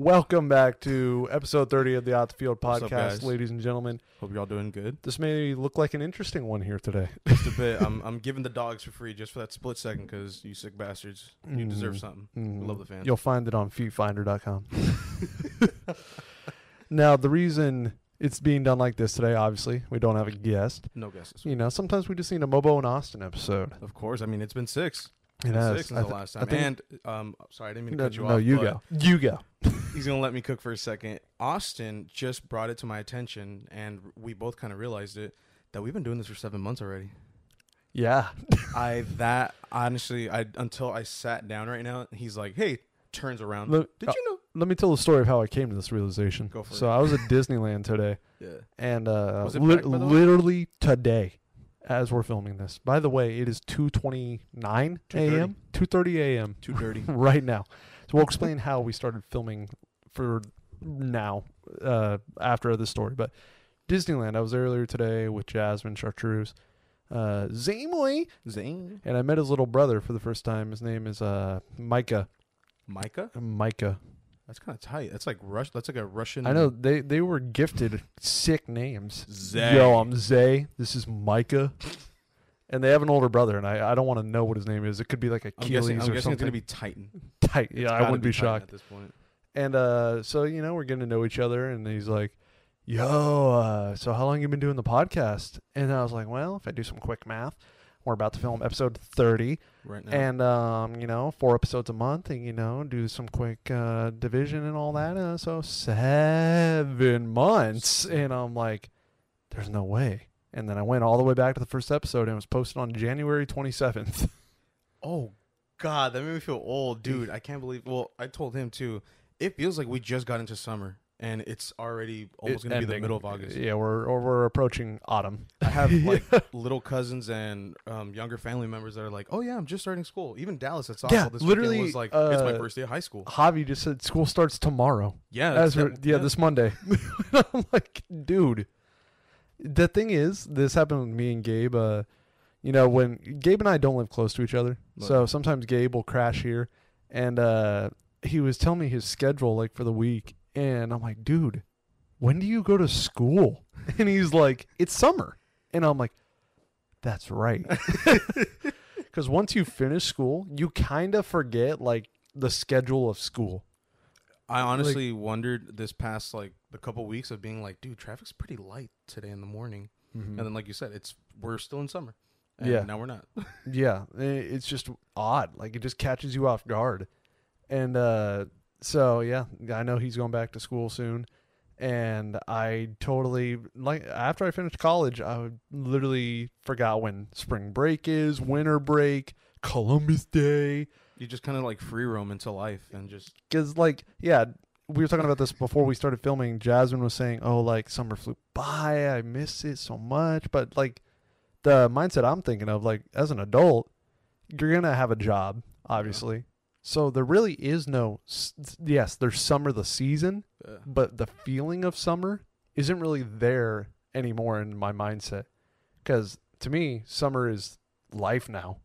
Welcome back to episode 30 of the Off the Field What's up, podcast, guys? ladies and gentlemen. Hope y'all doing good. This may look like an interesting one here today. Just a bit. I'm I'm giving the dogs for free just for that split second because you sick bastards. You deserve Mhm. something. We love the fans. You'll find it on feetfinder.com. now, the reason it's being done like this today, obviously, we don't have a guest. No guesses. You know, sometimes we just need a Mobo and Austin episode. Of course. I mean, it's been six. It has. six since I the thi- last I time. think- and um, sorry, I didn't mean to no, cut you off. no, off. you but go. You go. He's gonna let me cook for a second. Austin just brought it to my attention, and we both kind of realized it that we've been doing this for seven months already. Yeah. I that honestly, I until I sat down right now, he's like, "Hey," turns around. Look, Did uh, you know? Let me tell the story of how I came to this realization. Go for so it. I was at Disneyland today. Yeah. and uh, Was it lit- packed, by the way? literally today, as we're filming this. By the way, it is two twenty nine a.m. two thirty a.m. Too dirty. right now. So we'll explain how we started filming for now uh, after the story. But Disneyland, I was earlier today with Jasmine Chartreuse, uh, Zamoy, Zane. and I met his little brother for the first time. His name is uh, Micah. Micah. Micah. That's kind of tight. That's like Rush. That's like a Russian. I know they they were gifted sick names. Zay. Yo, I'm Zay. This is Micah. And they have an older brother, and I, I don't want to know what his name is. It could be like I'm Achilles guessing, I'm or guessing something. it's gonna be Titan. tight. It's Yeah, I wouldn't be, Titan shocked. at this point. And uh, so you know, we're getting to know each other, and he's like, "Yo, uh, so how long you been doing the podcast?" And I was like, "Well, if I do some quick math, we're about to film episode 30, Right now. and um, you know, four episodes a month, and you know, do some quick uh, division and all that. Uh, so seven months, and I'm like, "There's no way." And then I went all the way back to the first episode, and it was posted on January 27th. oh God, that made me feel old, dude. I can't believe. Well, I told him too. It feels like we just got into summer, and it's already almost It- gonna be the middle of August. Yeah, we're or we're approaching autumn. I have like little cousins and um, younger family members that are like, "Oh yeah, I'm just starting school." Even Dallas at softball Yeah, this literally, weekend was like, "It's my uh, first day of high school." Javi just said school starts tomorrow. Yeah, As that's- we're, yeah, this Monday. I'm like, dude. The thing is, this happened with me and Gabe. Uh, you know, when Gabe and I don't live close to each other, so sometimes Gabe will crash here, and uh, he was telling me his schedule like for the week, and I'm like, dude, when do you go to school? And he's like, it's summer, and I'm like, that's right, because once you finish school, you kind of forget like the schedule of school. I honestly wondered this past like the couple weeks of being like, dude, traffic's pretty light today in the morning, and then like you said, it's we're still in summer. And Yeah. now we're not. Yeah, it's just odd. Like it just catches you off guard. And uh so yeah, I know he's going back to school soon. And I totally like after I finished college, I literally forgot when spring break is, winter break, Columbus Day. You just kind of like free roam into life and just Cause like yeah, we were talking about this before we started filming. Jasmine was saying, "Oh, like summer flew by. I miss it so much." But like the mindset I'm thinking of, like as an adult, you're gonna have a job, obviously. So there really is no. Yes, there's summer the season, uh, but the feeling of summer isn't really there anymore in my mindset. Because to me, summer is life now.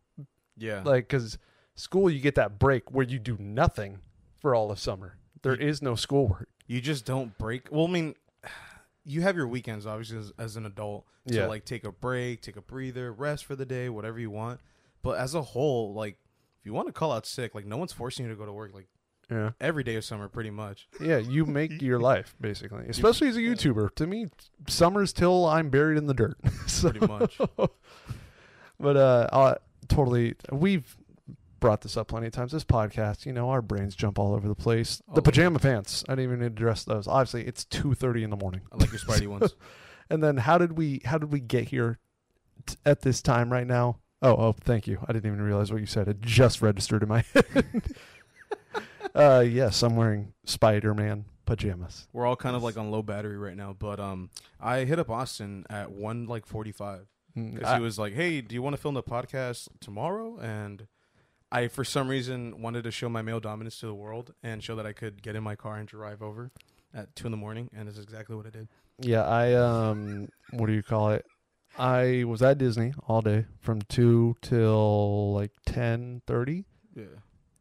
yeah. Like, because school, you get that break where you do nothing for all of summer. There is no schoolwork. you just don't break. Well, I mean, you have your weekends obviously as, as an adult to Yeah. like take a break, take a breather, rest for the day, whatever you want. But as a whole, like if you want to call out sick, like no one's forcing you to go to work. Like Yeah. every day of summer, pretty much. Yeah, you make your life basically, especially as a YouTuber. To me, summer's till I'm buried in the dirt. so, Pretty much. but uh, I totally, we've brought this up plenty of times. This podcast, you know, our brains jump all over the place. The pajama pants. I didn't even address those. Obviously, it's two thirty in the morning. I like your Spidey ones. And then how did we how did we get here t- at this time right now? Oh, oh, thank you. I didn't even realize what you said. It just registered in my head. uh, yes, I'm wearing Spider-Man pajamas. We're all kind of like on low battery right now, but um, I hit up Austin at one like forty five Mm, because he was like, "Hey, do you want to film the podcast tomorrow?" And I, for some reason, wanted to show my male dominance to the world and show that I could get in my car and drive over at two in the morning, and this is exactly what I did. yeah, I um, what do you call it? I was at Disney all day from two till like ten thirty, Yeah.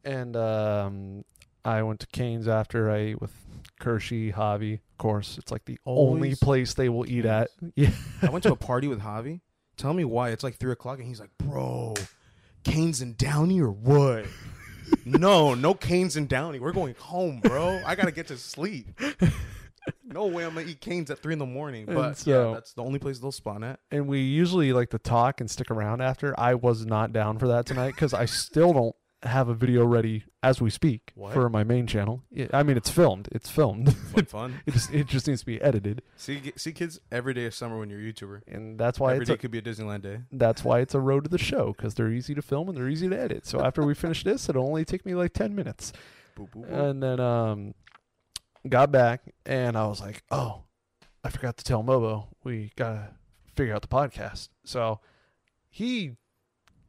and um, I went to Canes after I ate with Kershey, Javi. Of course, it's like the only place they will eat at. Yeah, I went to a party with Javi. Tell me why. It's like three o'clock, and he's like, "Bro, Canes and Downey or what?" no, no Canes and Downey. We're going home, bro. I gotta get to sleep. No way I'm gonna eat Canes at three in the morning. And But so- yeah, that's the only place they'll spawn at. and we usually like to talk and stick around after. I was not down for that tonight because I still don't have a video ready as we speak What? for my main channel. Yeah, I mean, it's filmed. It's filmed. Fun, fun. it just it just needs to be edited, See, see kids every day of summer when you're a YouTuber. and that's why Every day a, could be a Disneyland day. that's why it's a road to the show because they're easy to film and they're easy to edit. So after we finish this, it'll only take me like ten minutes. Boop, boop, boop. And then um got back and I was like, "Oh, I forgot to tell Mobo we got to figure out the podcast." So he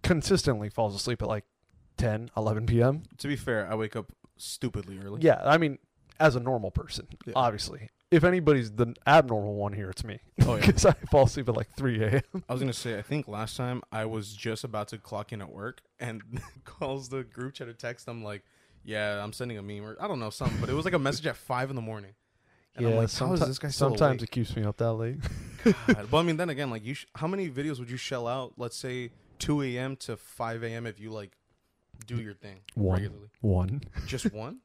consistently falls asleep at like 10, 11 p.m. to be fair, I wake up stupidly early. Yeah, I mean, as a normal person, Yeah. obviously. If anybody's the abnormal one here, it's me. Oh, yeah. Because I fall asleep at like 3 a.m. I was gonna say, I think last time I was just about to clock in at work and calls the group chat or text them like, "Yeah, I'm sending a meme or I don't know something," but it was like a message at five in the morning. And I'm like, how is this guy still sometimes awake? it keeps me up that late. God. But I mean, then again, like, you, sh- how many videos would you shell out? Let's say 2 a.m. to 5 a.m. if you like do your thing One. regularly. One. Just one.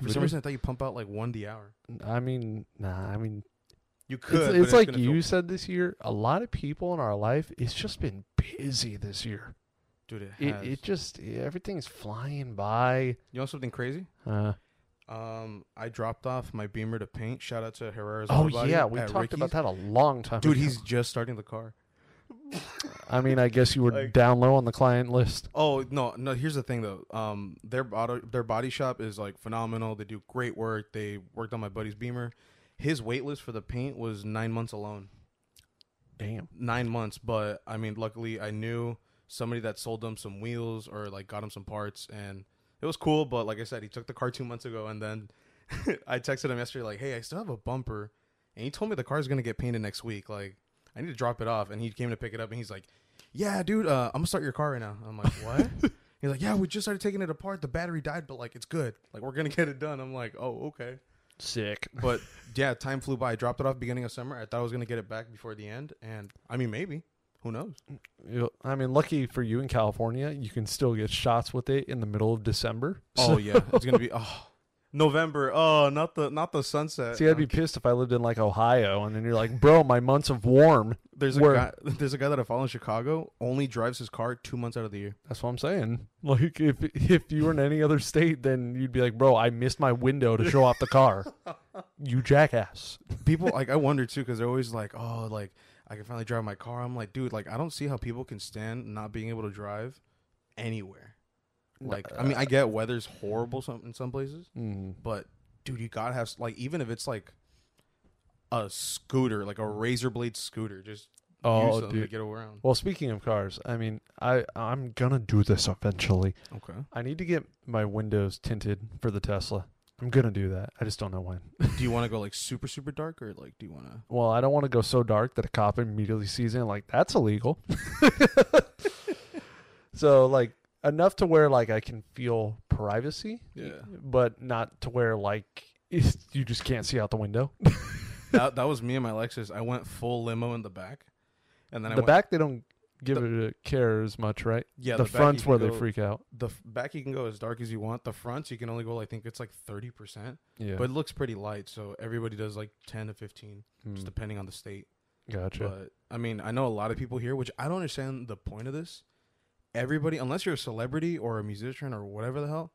For some reason, I thought you pump out like one the hour. I mean, nah, I mean, You could. it's, it's like you feel- said this year. A lot of people in our life, it's just been busy this year. Dude. It, It, it just everything's flying by. you know something crazy? Uh, Um, I dropped off my Beamer to paint. Shout out to Herrera's. oh yeah, we talked about that a long time. Dude, ago. he's just starting the car. I mean, I guess you were Like- down low on the client list. Oh no, no. Here's the thing though. Um, their auto, their body shop is like phenomenal. They do great work. They worked on my buddy's Beamer. His wait list for the paint was nine months alone. Damn. Nine months, but I mean, luckily I knew somebody that sold them some wheels or like got him some parts, and it was cool. But like I said, he took the car two months ago, and then I texted him yesterday like, "Hey, I still have a bumper," and he told me the car's gonna get painted next week. Like, I need to drop it off, and he came to pick it up, and he's like, "Yeah, dude, uh, I'm gonna start your car right now." I'm like, "What?" He's like, "Yeah, we just started taking it apart. The battery died, but like it's good. Like we're gonna get it done." I'm like, "Oh, okay." Sick. But yeah, time flew by. I dropped it off beginning of summer. I thought I was gonna get it back before the end, and I mean maybe. Who knows? You- I mean, lucky for you in California, you can still get shots with it in the middle of December. Oh yeah, it's gonna be oh November. Oh, not the not the sunset. See, I'd be pissed if I lived in like Ohio, and then you're like, bro, my months of warm. there's a guy. There's a guy that I follow in Chicago. Only drives his car two months out of the year. That's what I'm saying. Like, if if you were in any other state, then you'd be like, bro, I missed my window to show off the car. you jackass. People like I wonder too because they're always like, oh, like I can finally drive my car. I'm like, dude, like I don't see how people can stand not being able to drive anywhere. Like, I mean, I get weather's horrible some in some places, Mm. but dude, you gotta have like even if it's like a scooter, like a razor blade scooter, just Oh, use something to dude. get around. Well, speaking of cars, I mean, I I'm gonna do this eventually. Okay. I need to get my windows tinted for the Tesla. I'm gonna do that. I just don't know when. do you want to go like super super dark or like do you want to? Well, I don't want to go so dark that a cop immediately sees it and like that's illegal. so like enough to where like I can feel privacy, Yeah. but not to where like you just can't see out the window. that that was me and my Lexus. I went full limo in the back, and then I the went, back they don't give it a care as much, right? Yeah, the, the front's where can they freak out. The back you can go as dark as you want. The fronts you can only go. I think it's like thirty percent, Yeah, but it looks pretty light. So everybody does like ten to fifteen, Hmm, just depending on the state. gotcha. But I mean, I know a lot of people here, which I don't understand the point of this. Everybody, unless you're a celebrity or a musician or whatever the hell,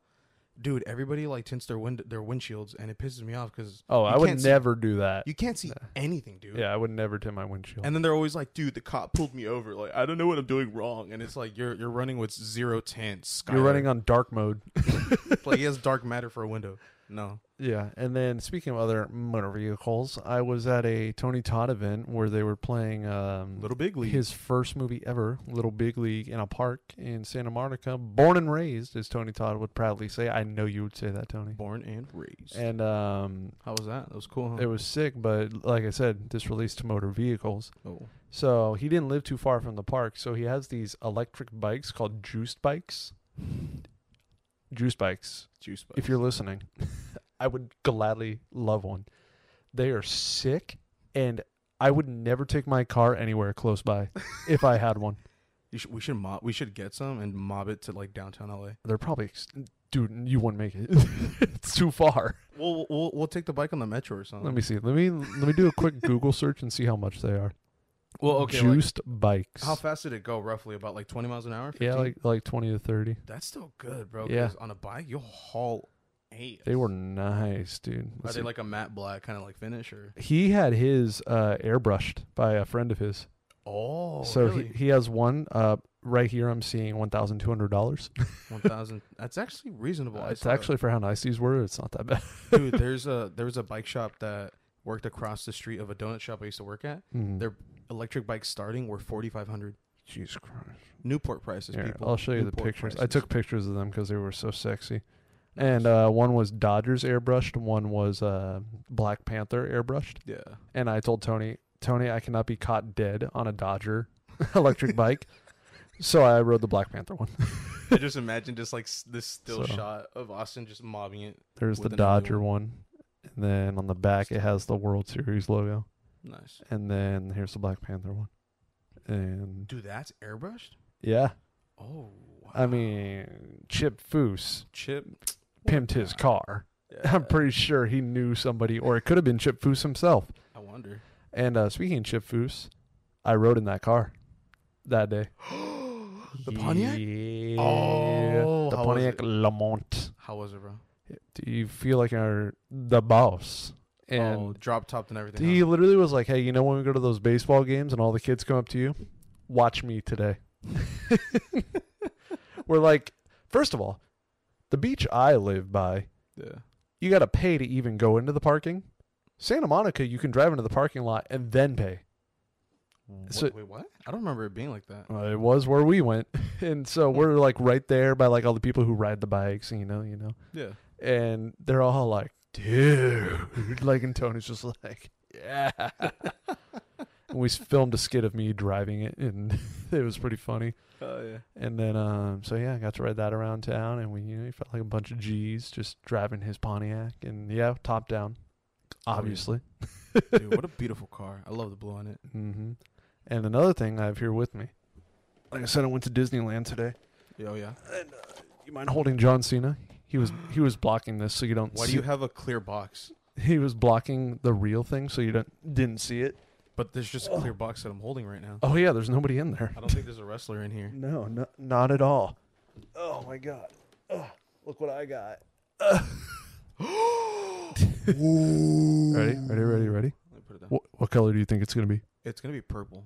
dude, everybody like tints their wind their windshields, and it pisses me off because oh, I would never do that. you can't see anything, dude. yeah, I would never tint my windshield. And then they're always like, "Dude, the cop pulled me over. Like, I don't know what I'm doing wrong." And it's like you're you're running with zero tints. You're running on dark mode. like he has dark matter for a window. No, Yeah, and then speaking of other motor vehicles, I was at a Tony Todd event where they were playing um, Little Big League. his first movie ever, Little Big League, in a park in Santa Monica. Born and raised, as Tony Todd would proudly say. I know you would say that, Tony. born and raised. And um, How was that? That was cool. Huh? it was sick, but like I said, this released to motor vehicles. oh, So he didn't live too far from the park. So he has these electric bikes called juiced bikes. Juice bikes. Juice. Bikes. If you're listening, I would gladly love one. They are sick, and I would never take my car anywhere close by if I had one. You should, we should mob. We should get some and mob it to like downtown LA. They're probably, ex- dude, you wouldn't make it. it's too far. We'll, we'll we'll take the bike on the metro or something. Let me see. Let me let me do a quick Google search and see how much they are. Well, okay. like, juiced bikes. how fast did it go? Roughly about like 20 miles an hour. 15? Yeah, like like twenty to thirty. that's still good, bro. Yeah. on a bike you'll haul eight. They were nice, dude. Are Let's they see. like a matte black kind of like finish or? he had his uh, airbrushed by a friend of his. Oh, so really? he, he has one uh, right here. I'm seeing one thousand two hundred dollars. One thousand. That's actually reasonable. I it's saw actually for how nice these were. It's not that bad. dude. There's a there was a bike shop that worked across the street of a donut shop I used to work at. Mm. They're electric bikes starting were forty five hundred. Jesus Christ. Newport prices. Here, people. I'll show you the Newport pictures. I prices. took pictures of them because they were so sexy. And uh, one was Dodgers airbrushed. One was uh, Black Panther airbrushed. yeah. And I told Tony, Tony, I cannot be caught dead on a Dodger electric bike. So I rode the Black Panther one. I just imagine just like s- this still So- shot of Austin just mobbing it. There's the another Dodger one. And then on the back, it has the World Series logo. Nice. And then here's the Black Panther one. And Dude, that's airbrushed. yeah, Oh. Wow. I mean, Chip Foose Chip pimped his car. Yeah. I'm pretty sure he knew somebody, or it could have been Chip Foose himself. I wonder. And uh, speaking of Chip Foose, I rode in that car that day. the Pontiac. Yeah. Oh, the how was Pontiac it? Lamont. How was it, bro? Do you feel like you're the boss? And oh, drop topped and everything. he huh? literally was like, "Hey, you know when we go to those baseball games and all the kids come up to you, watch me today." We're like, first of all, the beach I live by, Yeah. you got to pay to even go into the parking. Santa Monica, you can drive into the parking lot and then pay. So- wait, what? I don't remember it being like that. Uh, it was where we went, and so we're like right there by like all the people who ride the bikes, and you know, you know, Yeah. and they're all like, "Dude," like, and Tony's just like, "Yeah." and we filmed a skit of me driving it, and it was pretty funny. Oh yeah. And then, um, so yeah, I got to ride that around town, and we, you know, we felt like a bunch of G's just driving his Pontiac, and yeah, top down, yeah. obviously. Dude, what a beautiful car. I love the blue on it. hmm And another thing I have here with me, like I said, I went to Disneyland today. Oh yeah. And uh, you mind holding John Cena? He was he was blocking this so you don't. Why see do you have a clear box? He was blocking the real thing so you don't didn't see it. But there's just a clear box that I'm holding right now. Oh yeah, there's nobody in there. I don't think there's a wrestler in here. No, no not at all. Oh my god! Ugh, look what I got. Ready? Ready? Ready? Ready? Let me put it down. What, what color do you think it's gonna be? It's gonna be purple.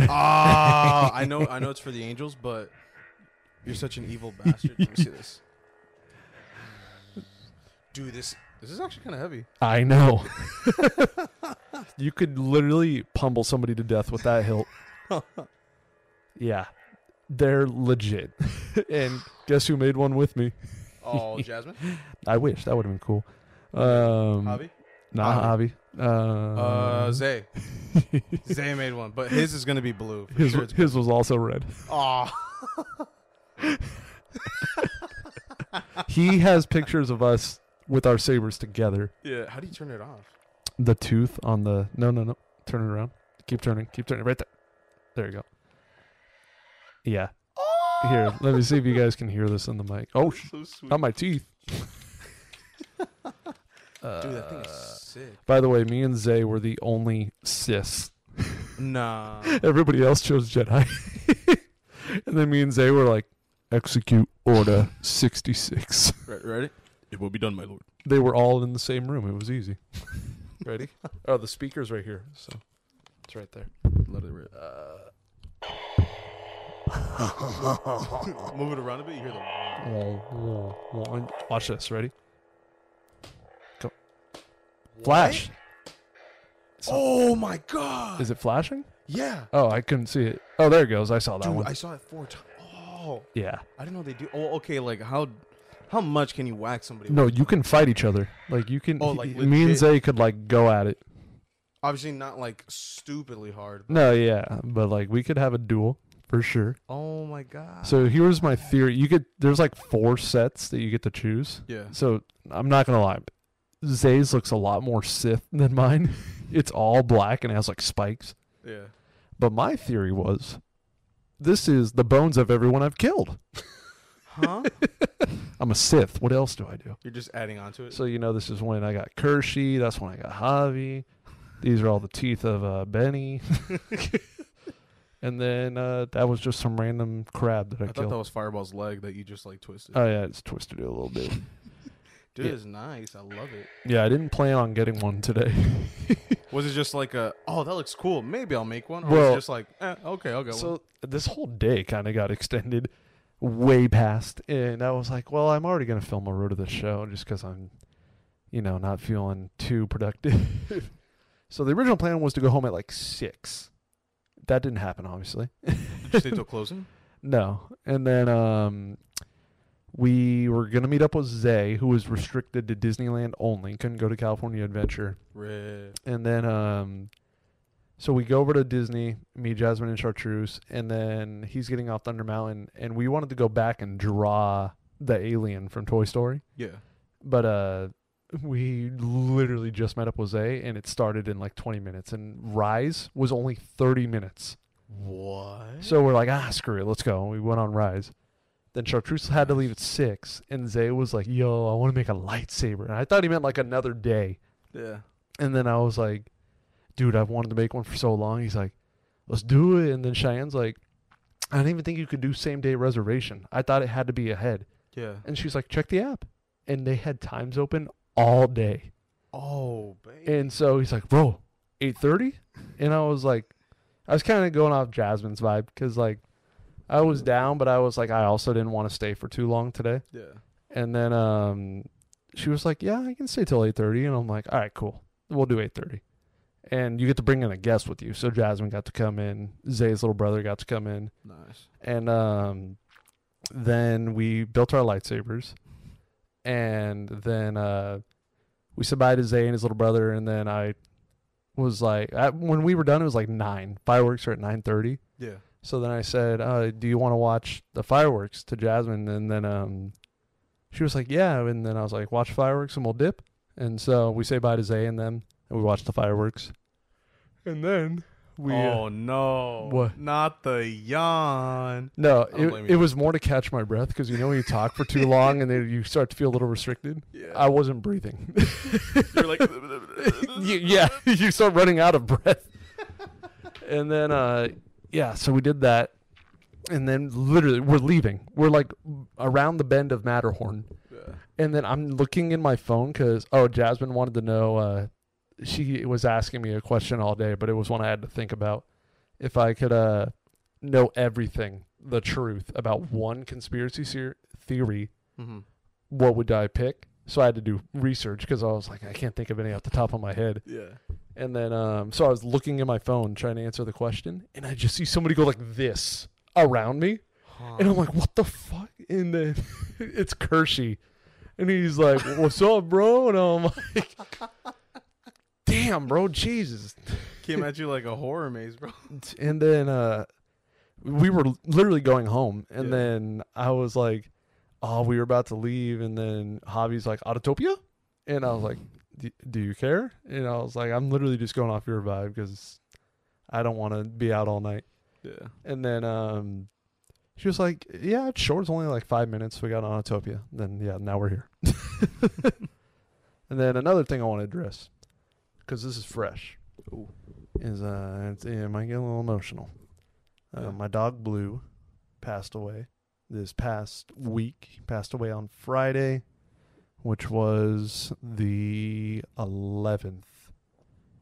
ah, I know, I know it's for the angels, but you're such an evil bastard. Let me see this, dude. This this is actually kind of heavy. I know. you could literally pummel somebody to death with that hilt. yeah, they're legit. and guess who made one with me? Oh, Jasmine, I wish that would have been cool. Um, Javi, Nah, Javi. Uh, uh, Zay, Zay made one, but his is gonna be blue. His sure his was also red. Oh, He has pictures of us with our sabers together. yeah. How do you turn it off? The tooth on the no no no. Turn it around. Keep turning. Keep turning. Right there. There you go. Yeah. Oh! Here, let me see if you guys can hear this in the mic. Oh, so sweet. not my teeth. Dude, that thing Uh, is sick. By the way, me and Zay were the only Sith. Nah. Everybody else chose Jedi. and then me and Zay were like, execute order 66. Right, ready? It will be done, my lord. They were all in the same room. It was easy. Ready? Oh, the speaker's right here. So it's right there. Let it rip. Uh, Move it around a bit. You hear the. Watch this. Ready? Go. Flash. So- Oh my god! Is it flashing? yeah, Oh, I couldn't see it. Oh, there it goes. I saw that dude, one. I saw it four times. Oh, yeah. I didn't know they do. Oh, okay. Like how, how much can you whack somebody? No, with? you can fight each other. Like you can. Oh, he- like me and? Zay could like go at it. obviously not like stupidly hard. No, yeah, but like we could have a duel for sure. Oh my god. So here's my theory. You get there's like four sets that you get to choose. yeah. So I'm not gonna lie. Zay's looks a lot more Sith than mine. it's all black and has like spikes. Yeah. But my theory was this is the bones of everyone I've killed. Huh? I'm a Sith. What else do I do? You're just adding on to it. So you know this is when I got Kershey, that's when I got Javi. These are all the teeth of uh, Benny. and then uh, that was just some random crab that I, killed. I thought killed. that was Fireball's leg that you just like twisted. oh yeah, it's twisted it a little bit. Dude, yeah. it's nice. I love it. yeah, I didn't plan on getting one today. Was it just like a oh that looks cool? Maybe I'll make one. Or was it just like eh, okay I'll get one. so this whole day kind of got extended way past, and I was like, well, I'm already gonna film a road of the show just because I'm, you know, not feeling too productive. so the original plan was to go home at like six. That didn't happen, obviously. Did you stay till closing? No. And then um we were gonna meet up with Zay, who was restricted to Disneyland only, couldn't go to California Adventure. Rip. And then um so we go over to Disney, me, Jasmine and Chartreuse, and then he's getting off Thunder Mountain and we wanted to go back and draw the alien from Toy Story. Yeah. But uh we literally just met up with Zay and it started in like 20 minutes and Rise was only 30 minutes. What? So we're like, ah, screw it, let's go. And We went on Rise. Then Chartreuse had to leave at six, and Zay was like, "Yo, I want to make a lightsaber." And I thought he meant like another day. yeah. And then I was like, "Dude, I've wanted to make one for so long." He's like, "Let's do it." And then Cheyenne's like, "I didn't even think you could do same day reservation. I thought it had to be ahead." Yeah. And she's like, "Check the app," and they had times open all day. Oh, babe. And so he's like, "Bro, 8:30?" And I was like, I was kind of going off Jasmine's vibe because like I was down, but I was like, I also didn't want to stay for too long today. yeah. And then um, she was like, "Yeah, I can stay till 8:30." And I'm like, "All right, cool. We'll do 8:30." And you get to bring in a guest with you. So Jasmine got to come in. Zay's little brother got to come in. Nice. And um, then we built our lightsabers. And then uh, we said bye to Zay and his little brother. And then I was like, at, when we were done, it was like nine. Fireworks are at 9:30. Yeah. So then I said, uh, "Do you want to watch the fireworks?" to Jasmine, and then um, she was like, "Yeah." And then I was like, "Watch fireworks and we'll dip." And so we say bye to Zay and them, and we watched the fireworks. And then we. uh, oh no. What? Not the yawn. no, it, it was more to catch my breath because you know when you talk for too long and then you start to feel a little restricted. Yeah. I wasn't breathing. You're like. You- yeah, you start running out of breath. and then, uh, yeah, so we did that. And then literally, we're leaving. We're like around the bend of Matterhorn. Yeah. And then I'm looking in my phone because, oh, Jasmine wanted to know. Uh, she was asking me a question all day, but it was one I had to think about. If I could uh, know everything, the truth about one conspiracy ser- theory, Mm-hmm. what would I pick? So I had to do research because I was like, I can't think of any off the top of my head. Yeah. And then, um, so I was looking at my phone trying to answer the question, and I just see somebody go like this around me, and I'm like, what the fuck? And then it's Kershey, and he's like, what's up, bro? And I'm like, damn, bro, Jesus. Came at you like a horror maze, bro. And then uh, we were literally going home, and Yeah. then I was like, oh, we were about to leave, and then Javi's like, Autotopia? And I was like, do you care? And I was like, I'm literally just going off your vibe because I don't want to be out all night. Yeah. And then um, she was like, yeah, it's short. It's only like five minutes. We got on Autotopia. Then, yeah, now we're here. and then another thing I want to address, because this is fresh, Ooh. is uh, it's, it might get a little emotional. Uh, Yeah. My dog Blue passed away this past week. He passed away on Friday, which was the 11th,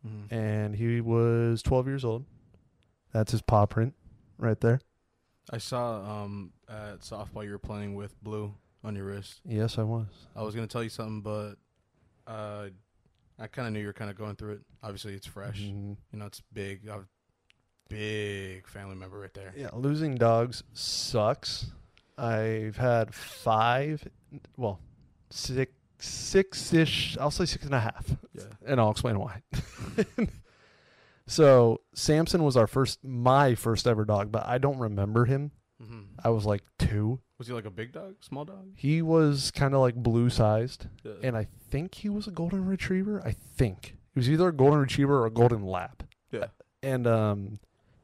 Mhm. and he was 12 years old. That's his paw print right there. I saw um at softball you were playing with blue on your wrist. Yes, I was. I was gonna tell you something, but uh, I kind of knew you were kind of going through it. Obviously, it's fresh. Mhm. You know, it's big. I have a big family member right there. Yeah, losing dogs sucks. I've had five, well, six, six ish. I'll say six and a half, Yeah. and I'll explain why. So Samson was our first, my first ever dog, but I don't remember him. Hmm I was like two. Was he like a big dog, small dog? He was kind of like blue sized, Yeah. and I think he was a golden retriever. I think he was either a golden retriever or a golden lap. yeah. And um,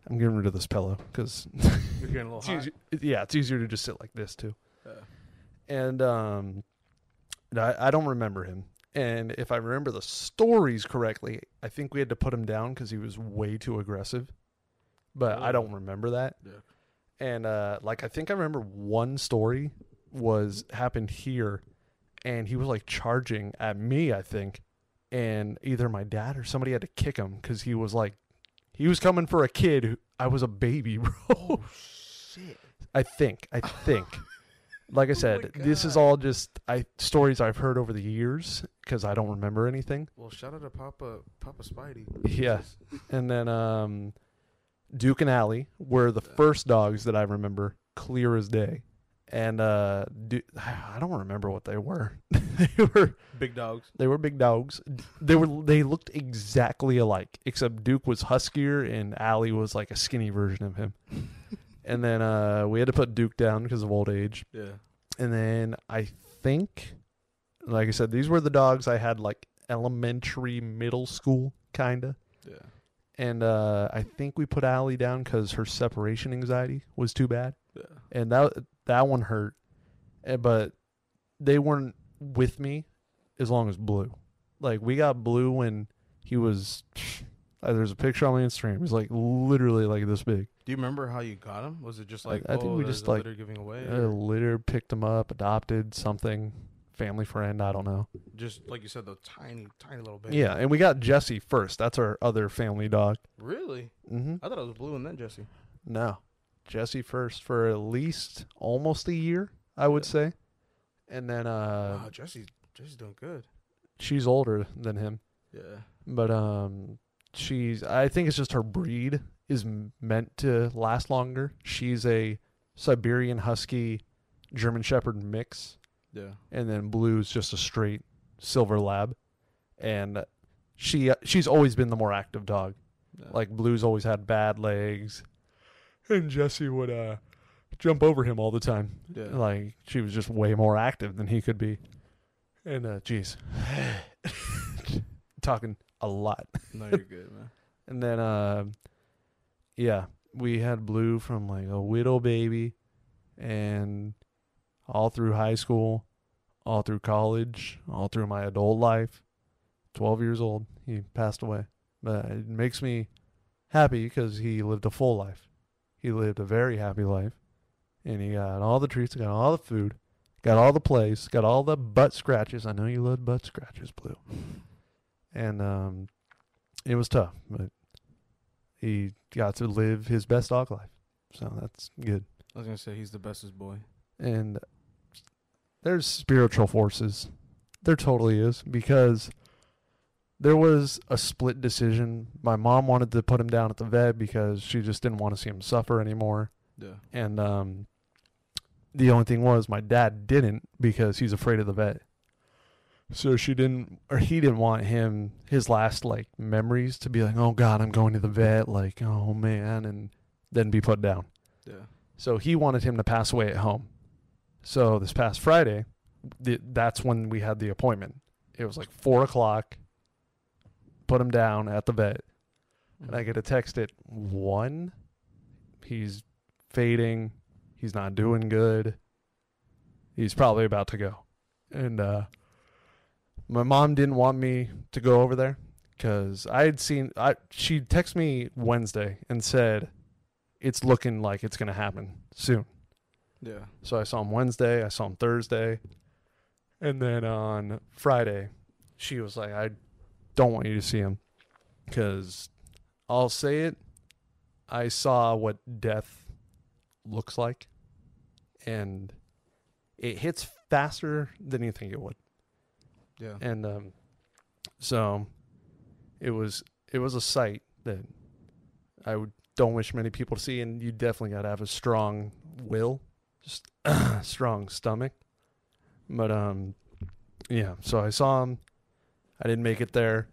I'm getting rid of this pillow because You're getting a little hot. yeah, it's easier to just sit like this too. Yeah. And um, I, I don't remember him. And if I remember the stories correctly, I think we had to put him down because he was way too aggressive. But I don't remember that. Yeah. And uh, like I think I remember one story was happened here, and he was like charging at me. I think, and either my dad or somebody had to kick him because he was like, he was coming for a kid. Who, I was a baby, bro. Oh shit! I think. I think. Like I Oh said, this is all just I stories I've heard over the years because I don't remember anything. Well, shout out to Papa Papa Spidey. Yeah. And then um, Duke and Allie were the first dogs that I remember clear as day. And uh, Du- I don't remember what they were. they were Big dogs. they were big dogs. They were they looked exactly alike, except Duke was huskier and Allie was like a skinny version of him. and then uh, we had to put Duke down because of old age. Yeah. And then I think, like I said, these were the dogs I had like elementary, middle school, kinda. Yeah. And uh, I think we put Allie down because her separation anxiety was too bad, Yeah. and that that one hurt. Eh, But they weren't with me as long as Blue. Like we got Blue when he was. There's a picture on my Instagram. He's like literally like this big. Do you remember how you got him? Was it just like I think oh, we just, like, litter giving away, A litter picked him up, adopted something, family friend. I don't know. just like you said, the tiny, tiny little baby. Yeah, and we got Jesse first. That's our other family dog. Really? Mm-hmm. I thought it was Blue and then Jesse. No, Jesse first for at least almost a year, I would Yeah. say, and then uh, wow, Jesse, Jesse's doing good. she's older than him, Yeah. but um, she's I think it's just her breed is meant to last longer. She's a Siberian Husky, German Shepherd mix, Yeah. and then Blue's just a straight Silver Lab, and she she's always been the more active dog. yeah. Like Blue's always had bad legs, and Jesse would uh jump over him all the time. yeah. Like she was just way more active than he could be. And uh jeez. Talking a lot. no, you're good, man. And then uh yeah, we had Blue from like a widow baby and all through high school, all through college, all through my adult life. 12 years old, he passed away. But it makes me happy because he lived a full life. He lived a very happy life. And he got all the treats, got all the food, got all the plays, got all the butt scratches. I know you love butt scratches, Blue. And um, it was tough, but he got to live his best dog life. So that's good. I was gonna say he's the bestest boy. And there's spiritual forces. There totally is because there was a split decision. My mom wanted to put him down at the vet because she just didn't want to see him suffer anymore. Yeah. And um, the only thing was my dad didn't because he's afraid of the vet. So she didn't, or he didn't want him his last like memories to be like, oh God, I'm going to the vet, like oh man, and then be put down. Yeah. So he wanted him to pass away at home. So this past Friday, th- that's when we had the appointment. It was like four o'clock. Put him down at the vet, and I get a text at one. He's fading. He's not doing good. He's probably about to go. And uh, my mom didn't want me to go over there because I had seen. I she texted me Wednesday and said it's looking like it's gonna happen soon. Yeah. So I saw him Wednesday. I saw him Thursday, and then on Friday, she was like, "I don't want you to see him because I'll say it. I saw what death looks like, and it hits faster than you think it would. Yeah. And um, so it was it was a sight that I would don't wish many people to see, and you definitely got to have a strong will, just strong stomach. But um, yeah. So I saw him. I didn't make it there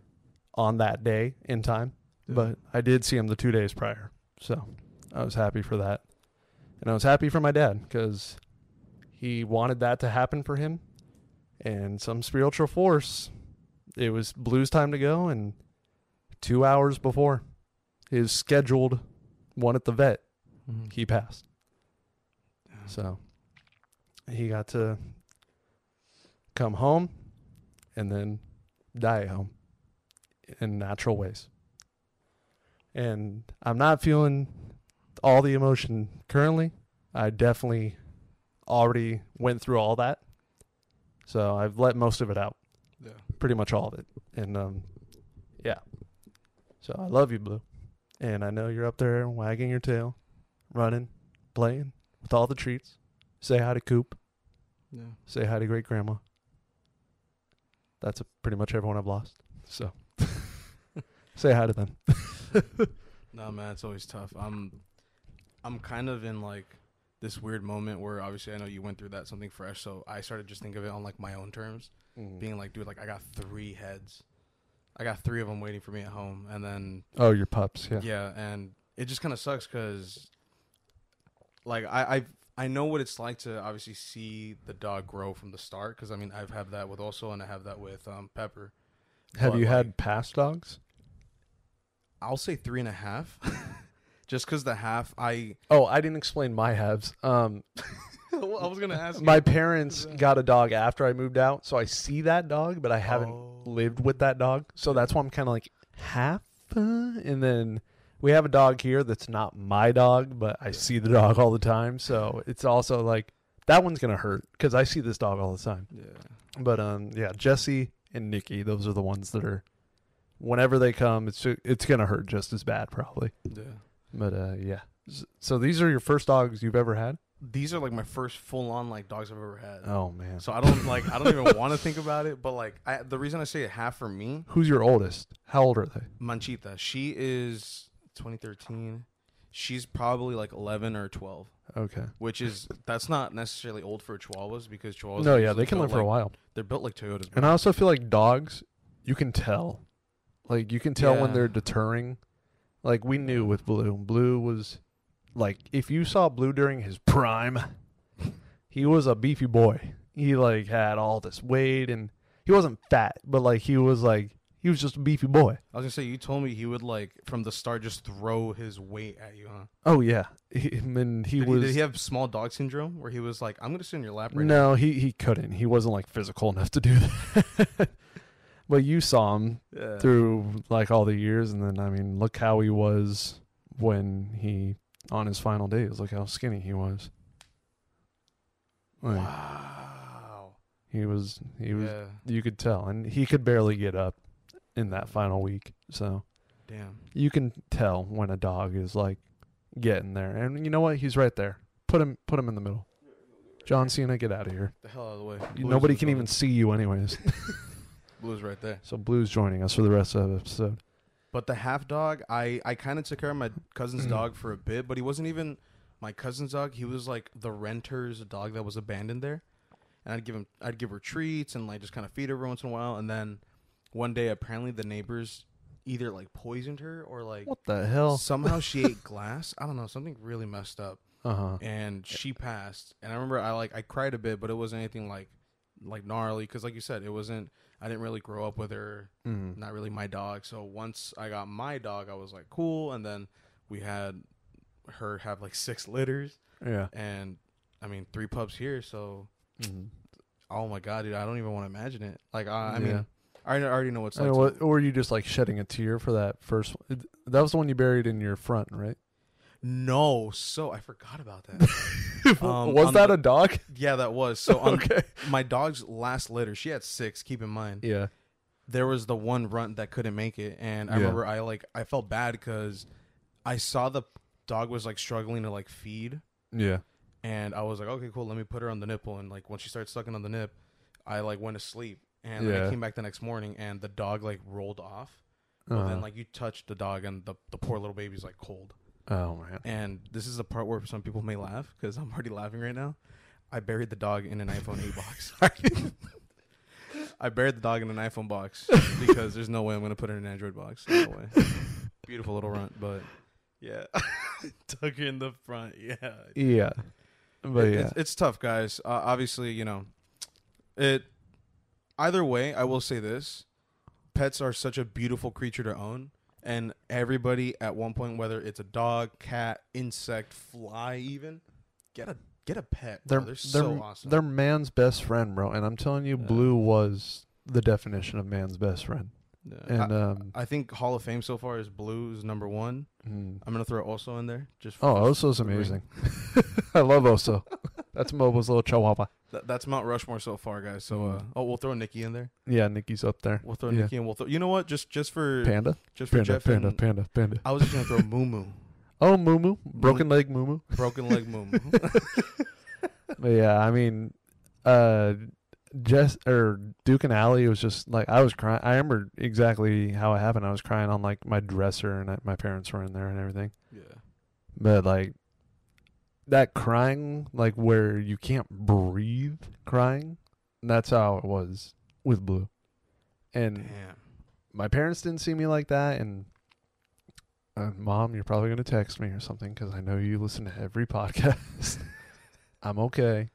on that day in time, But I did see him the two days prior, so I was happy for that, and I was happy for my dad because he wanted that to happen for him, and some spiritual force. It was Blues time to go, and two hours before his scheduled one at the vet, Mhm. he passed. So he got to come home and then die at home in natural ways. And I'm not feeling all the emotion currently. I definitely already went through all that. So I've let most of it out, yeah. pretty much all of it. And um yeah. So I love you, Blue. And I know you're up there wagging your tail, running, playing with all the treats. Say hi to Coop. Yeah. Say hi to great grandma. That's a, pretty much everyone I've lost. So say hi to them. No man, it's always tough. I'm I'm kind of in like this weird moment where obviously I know you went through that something fresh, so I started just think of it on like my own terms, mm-hmm. being like, dude, like I got three heads, I got three of them waiting for me at home, and then oh, your pups, yeah. yeah, and it just kind of sucks because like I I I know what it's like to obviously see the dog grow from the start because I mean I've had that with also and I have that with um Pepper. Have But, you like, had past dogs? I'll say three and a half, just because the half I Oh, I didn't explain my halves. Um, well, I was gonna ask you. my parents got a dog after I moved out, so I see that dog, but I haven't Oh. lived with that dog. So that's why I'm kind of like half. Uh, and then we have a dog here that's not my dog, but I see the dog all the time. So it's also like that one's gonna hurt because I see this dog all the time. Yeah. But um, yeah, Jesse and Nikki, those are the ones that are. Whenever they come, it's it's gonna hurt just as bad probably. Yeah. But uh, yeah. So these are your first dogs you've ever had? These are like my first full on like dogs I've ever had. Oh man. So I don't like I don't even want to think about it, but like I, the reason I say it half for me, Who's your oldest? How old are they? Manchita, she is 2013. She's probably like 11 or 12, Okay. which is that's not necessarily old for chihuahuas because chihuahuas. No, are yeah, usually they can built live for a like- while. They're built like Toyotas. And I also feel like dogs, you can tell. Like you can tell when Yeah. they're deterring. Like we knew with Blue. Blue was like if you saw Blue during his prime, he was a beefy boy. He like had all this weight and he wasn't fat, but like he was like he was just a beefy boy. I was gonna say you told me he would like from the start just throw his weight at you, huh? Oh yeah. He, and he did, was he, did he have small dog syndrome where he was like, "I'm gonna sit in your lap right No, he he couldn't. He wasn't like physical enough to do that. but you saw him? Yeah. through like all the years, and then I mean, look how he was when he on his final days. Look how skinny he was. Like, Wow. He was he was yeah. you could tell, and he could barely get up in that final week. So Damn. you can tell when a dog is like getting there, and you know what? He's right there. Put him put him in the middle. John Cena, get out of here. The hell out of the way. Blues Nobody can even see you, anyways. Blues right there. So Blue's joining us for the rest of the episode. But the half dog, I I kind of took care of my cousin's Mm. dog for a bit, but he wasn't even my cousin's dog. He was like the renter's dog that was abandoned there, and I'd give him I'd give her treats and like just kind of feed her every once in a while. And then one day, apparently the neighbors either like poisoned her or like What the hell? somehow she ate glass. I don't know, something really messed up, Uh huh. and she passed. And I remember I like I cried a bit, but it wasn't anything like like gnarly because like you said, it wasn't. I didn't really grow up with her Mm. not really my dog. So once I got my dog, I was like, cool. And then we had her have like six litters, Yeah. and I mean three pups here. So Mm. oh my god, dude, I don't even want to imagine it. Like I, I Yeah. mean, I already- know what's like. what, or were you just like shedding a tear for that first one? That was the one you buried in your front, right? no, so I forgot about that. Um, was that the- a dog? yeah, that was so. Okay. my dog's last litter, she had six. Keep in mind, Yeah. there was the one runt that couldn't make it, and I Yeah. remember I like I felt bad because I saw the dog was like struggling to like feed. Yeah. and I was like, okay, cool. Let me put her on the nipple. And like when she started sucking on the nip, I like went to sleep. And then Yeah. I came back the next morning, and the dog like rolled off. But Uh, then like you touched the dog, and the the poor little baby's like cold. oh man. And this is the part where some people may laugh because I'm already laughing right now. I buried the dog in an iPhone 8 box. I buried the dog in an iPhone box because there's no way I'm gonna put it in an Android box. No way. Beautiful little runt, but yeah, Tucker in the front. Yeah, Yeah, but It- yeah, it's, it's tough, guys. Uh, obviously, you know, it. Either way, I will say this: pets are such a beautiful creature to own, and everybody at one point, whether it's a dog, cat, insect, fly, even get a get a pet. they're They're, they're they're, so awesome. they're man's best friend, bro. And I'm telling you, Yeah. Blue was the definition of man's best friend. Yeah. And I, um, I think Hall of Fame so far is Blue is number one. mm. I'm gonna throw Oso in there. Just oh, for- Oso's for the ring. amazing. I love Oso. That's Mobo's little chihuahua. That, that's Mount Rushmore so far, guys. So, Mm. uh, oh, we'll throw Nikki in there. Yeah, Nikki's up there. We'll throw Yeah. Nikki and we'll throw. You know what? Just just for Panda, just for panda, Jeff panda, and panda, panda. I was just gonna throw Moo Moo, Oh, Moo broken leg Moo broken leg Moo Moo. Yeah, I mean, uh, Jess or Duke and Allie was just like I was crying. I remember exactly how it happened. I was crying on like my dresser, and I, my parents were in there and everything. yeah, But like that crying, like where you can't breathe, crying. That's how it was with Blue. And damn. my parents didn't see me like that, and uh, mom, you're probably gonna text me or something because I know you listen to every podcast. I'm okay.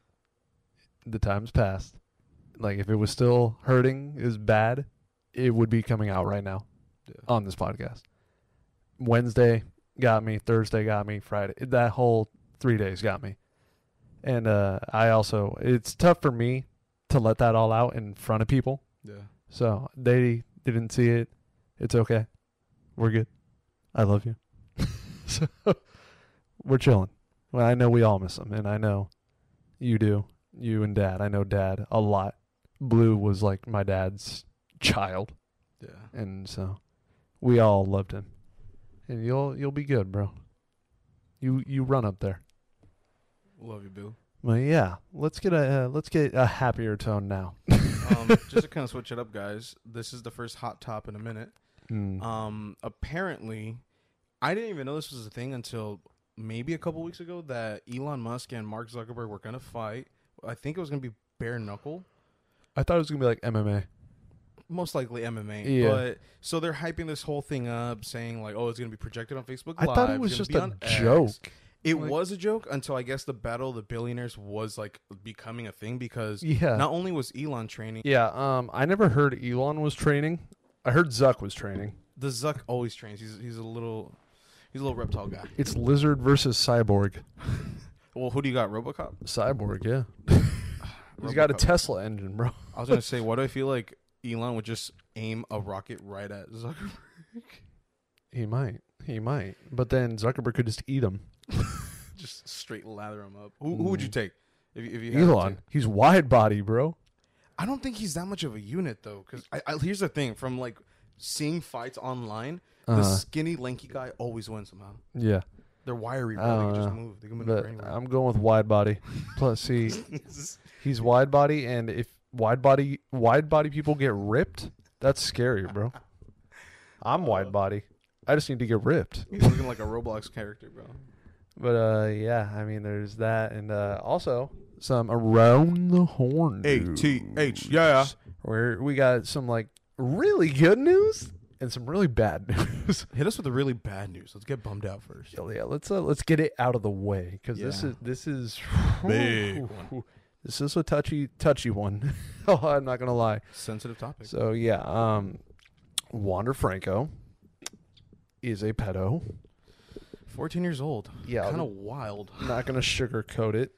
The time's passed. Like if it was still hurting, is bad, it would be coming out right now Yeah. on this podcast. Wednesday got me, Thursday got me, Friday that whole three days got me, and uh, I also it's tough for me to let that all out in front of people. yeah. So they didn't see it. It's okay. We're good. I love you. so we're chilling. Well, I know we all miss them, and I know you do. You and Dad. I know Dad a lot. Blue was like my dad's child, Yeah. and so we all loved him. And you'll you'll be good, bro. You you run up there. Love you, Bill. Well, yeah. Let's get a uh, let's get a happier tone now. Um, just to kind of switch it up, guys. This is the first hot top in a minute. Mm. Um, apparently, I didn't even know this was a thing until maybe a couple weeks ago that Elon Musk and Mark Zuckerberg were gonna fight. I think it was gonna be bare knuckle. I thought it was gonna be like MMA. most likely MMA. Yeah. But so they're hyping this whole thing up, saying like, "Oh, it's gonna be projected on Facebook I Live." thought it was just a joke. X." It Like- was a joke until I guess the battle of the billionaires was like becoming a thing because Yeah. not only was Elon training, Yeah, um, I never heard Elon was training. I heard Zuck was training. the Zuck always trains. He's he's a little he's a little reptile guy. It's Lizard versus Cyborg. Well, who do you got? RoboCop. Cyborg, yeah. He's got a Tesla engine, bro. I was gonna say, why do I feel like Elon would just aim a rocket right at Zuckerberg? He might. He might. But then Zuckerberg could just eat him. just straight lather him up. Who, who would you Mm. take? If you, if you had to Elon. take? He's wide body, bro. I don't think he's that much of a unit though, because I, I, here's the thing: from like seeing fights online, the Uh, skinny, lanky guy always wins somehow. yeah. They're wiry, bro. They can just know. move. They can maneuver But anywhere. I'm going with wide body. Plus, see, he's wide body, and if wide body wide body people get ripped, that's scary, bro. I'm wide body. I just need to get ripped. He's looking like a Roblox character, bro. But uh, yeah, I mean, there's that, and uh, also some around the horn. ATH, yeah. news, Where we got some like really good news and some really bad news. Hit us with the really bad news. Let's get bummed out first. yeah, yeah, let's uh, let's get it out of the way because this is this is Big one. This is a touchy touchy one. oh, I'm not gonna lie. Sensitive topic. So yeah, um, Wander Franco is a pedo. 14 years old. Yeah, Kind of wild. not gonna sugarcoat it.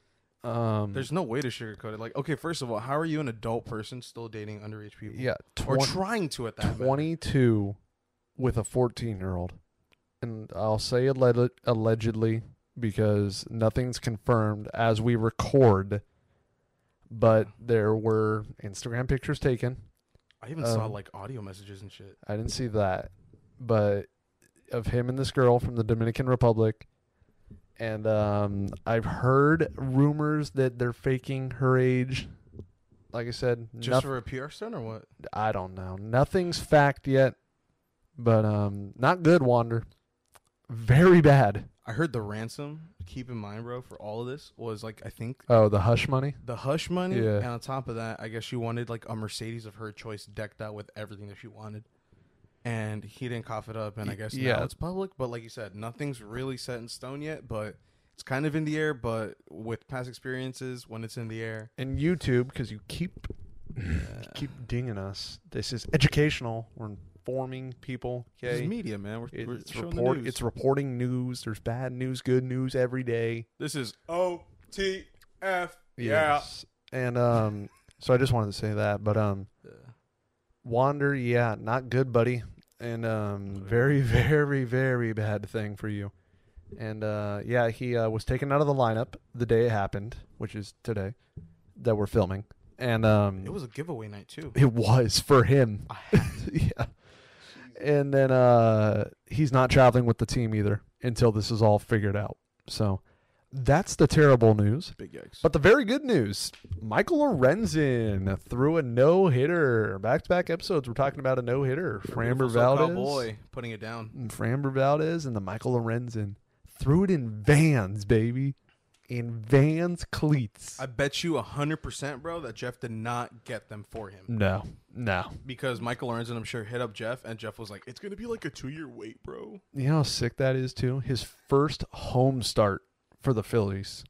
Um, There's no way to sugarcoat it. Like, okay, first of all, how are you an adult person still dating underage people? yeah, Or 20 trying to at that. matter? 22 with a 14 year old. And I'll say alleg- allegedly because nothing's confirmed as we record, but there were Instagram pictures taken. I even saw um, like audio messages and shit. I didn't see that, but of him and this girl from the Dominican Republic. And um, I've heard rumors that they're faking her age. Like I said, Just noth- for a PR stunt or what? I don't know. Nothing's fact yet, but um, not good. Wander, very bad. I heard the ransom. Keep in mind, bro, for all of this was like I think Oh, the hush money. the hush money, Yeah. and on top of that, I guess she wanted like a Mercedes of her choice, decked out with everything that she wanted. And he didn't cough it up, and I guess yeah. now it's public. But like you said, nothing's really set in stone yet, but it's kind of in the air. But with past experiences, when it's in the air, And YouTube, because you keep keep dinging us. This is educational. We're informing people. this is media, man. We're, we're It's the report. news. It's reporting news. There's bad news, good news every day. this is O T F. Yes. And um, so I just wanted to say that, but um, Yeah. Wander, yeah, not good, buddy, and um, very, very, very bad thing for you. And uh, yeah, he uh, was taken out of the lineup the day it happened, which is today that we're filming, and um, It was a giveaway night too. it was for him. I had yeah. And then uh, he's not traveling with the team either until this is all figured out. So that's the terrible news. big yikes. But the very good news Michael Lorenzen threw a no hitter. Back to back episodes, we're talking about a no hitter. Framber Valdez. boy putting it down. and Framber Valdez and the Michael Lorenzen threw it in vans, baby. In vans cleats. I bet you hundred percent, bro, that Jeff did not get them for him no, no. because Michael Lorenzen, I'm sure, hit up Jeff, and Jeff was like, "It's gonna be like a two year wait, bro." You know how sick that is, too? His first home start for the Phillies,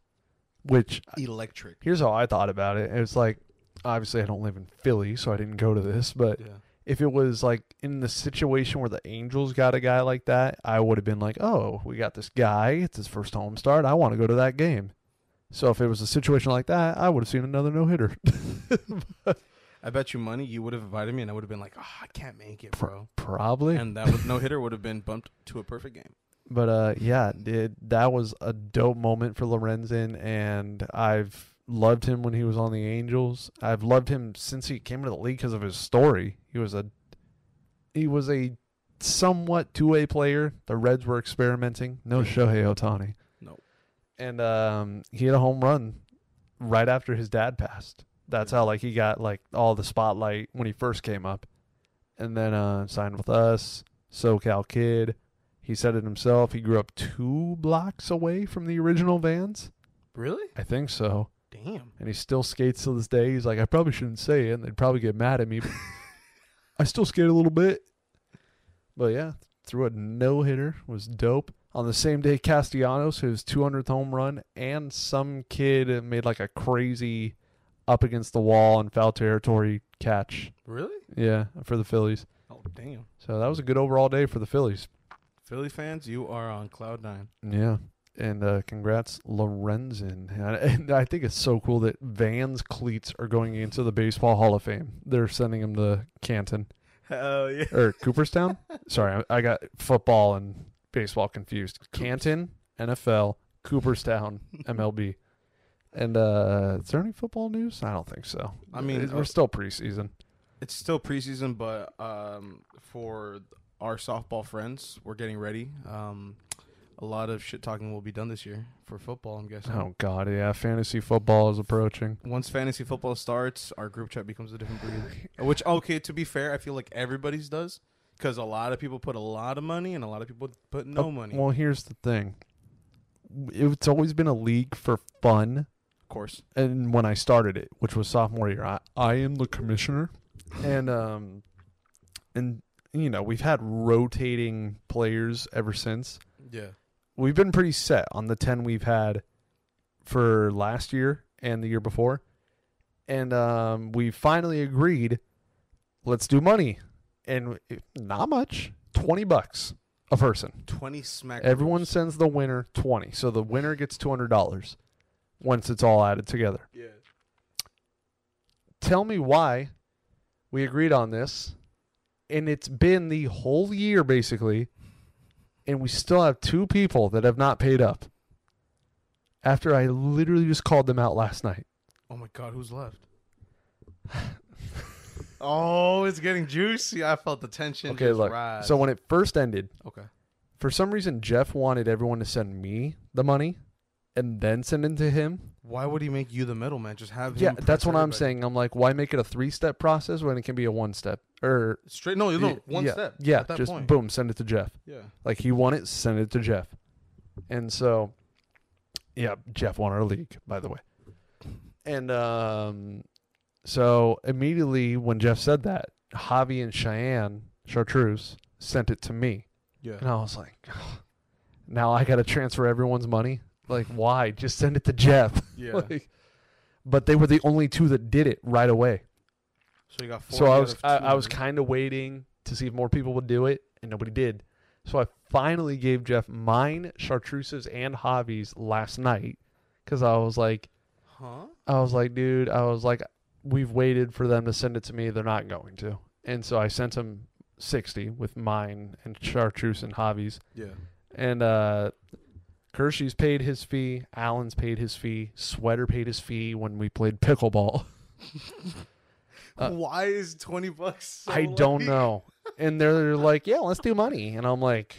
which Electric. here's how I thought about it. It's like, obviously, I don't live in Philly, so I didn't go to this, but Yeah. if it was like in the situation where the Angels got a guy like that, I would have been like, oh, we got this guy. It's his first home start. I want to go to that game. So if it was a situation like that, I would have seen another no hitter. I bet you money you would have invited me, and I would have been like, "Oh, I can't make it, bro." Probably. And that no hitter would have been bumped to a perfect game. But uh, yeah, it, that was a dope moment for Lorenzen, and I've loved him when he was on the Angels. I've loved him since he came into the league because of his story. He was a he was a somewhat two way player. The Reds were experimenting. No Shohei Ohtani. No. And um, he had a home run right after his dad passed. That's how like he got like all the spotlight when he first came up, and then uh, signed with us. SoCal kid. He said it himself. He grew up two blocks away from the original Vans. Really? I think so. Damn. And he still skates to this day. He's like, I probably shouldn't say it, and they'd probably get mad at me. But I still skate a little bit. But yeah, threw a no hitter. Was dope. On the same day, Castellanos, his 200th home run, and some kid made like a crazy up against the wall in foul territory catch. Really? Yeah, for the Phillies. Oh, damn. So that was a good overall day for the Phillies. Philly fans, you are on cloud nine. Yeah. And uh, congrats, Lorenzen. And, I think it's so cool that Vans cleats are going into the Baseball Hall of Fame. They're sending him to Canton Hell yeah. or Cooperstown. Sorry, I, I got football and baseball confused. Canton, NFL, Cooperstown, MLB. And uh, is there any football news? I don't think so. I mean, we're uh, still preseason. It's still preseason, but um, for our softball friends, we're getting ready. Um, a lot of shit talking will be done this year for football. I'm guessing. Oh God, yeah, fantasy football is approaching. Once fantasy football starts, our group chat becomes a different breed. Which, okay, to be fair, I feel like everybody's does because a lot of people put a lot of money and a lot of people put no Oh, money. Well, here's the thing. It's always been a league for fun. of course, and when I started it, which was sophomore year, I, I am the commissioner, and um, and you know we've had rotating players ever since. yeah. We've been pretty set on the ten we've had for last year and the year before, and um, we finally agreed. Let's do money, and not much, twenty bucks a person. Twenty smack. Everyone sends the winner twenty, so the winner gets two hundred dollars once it's all added together. Yeah. tell me why we agreed on this and it's been the whole year basically and we still have two people that have not paid up after i literally just called them out last night Oh my god, who's left? oh, it's getting juicy. I felt the tension. okay just look rise. so when it first ended okay, for some reason jeff wanted everyone to send me the money and then send it to him why would he make you the middleman? Just have him. yeah that's what i'm everybody. saying i'm like why make it a three step process when it can be a one step or Straight. No, no, one yeah, step. yeah at that just point. boom send it to jeff Yeah. Like he won it, send it to Jeff. And so yeah, Jeff won our league, by the way. And um so immediately when Jeff said that, Javi and Cheyenne, Chartreuse sent it to me, Yeah. and I was like, now I got to transfer everyone's money. Like, why? Just send it to Jeff. Yeah. Like, but they were the only two that did it right away. so you got four. So I was I, I was kind of waiting to see if more people would do it, and nobody did. So I finally gave Jeff mine, Chartreuse's, and Javi's last night because I was like, Huh? I was like, dude, I was like, we've waited for them to send it to me. They're not going to, and so I sent him sixty with mine and Chartreuse and Javi's, Yeah. and uh, Kershey's paid his fee, Allen's paid his fee, Sweater paid his fee when we played pickleball. Uh, Why is twenty bucks? So I don't know. And they're like, yeah, let's do money. And I'm like,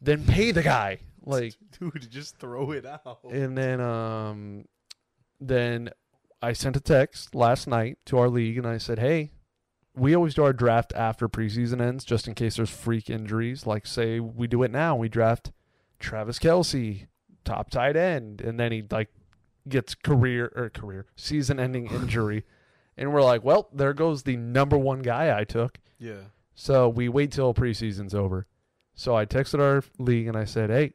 then pay the guy. Like, dude, just throw it out. and then, um, then I sent a text last night to our league and I said, hey, we always do our draft after preseason ends just in case there's freak injuries. Like, say we do it now, we draft Travis Kelce, top tight end, and then he like gets career or career season ending injury. And we're like, well, there goes the number one guy I took. yeah. So we wait till preseason's over. So I texted our league and I said, "Hey,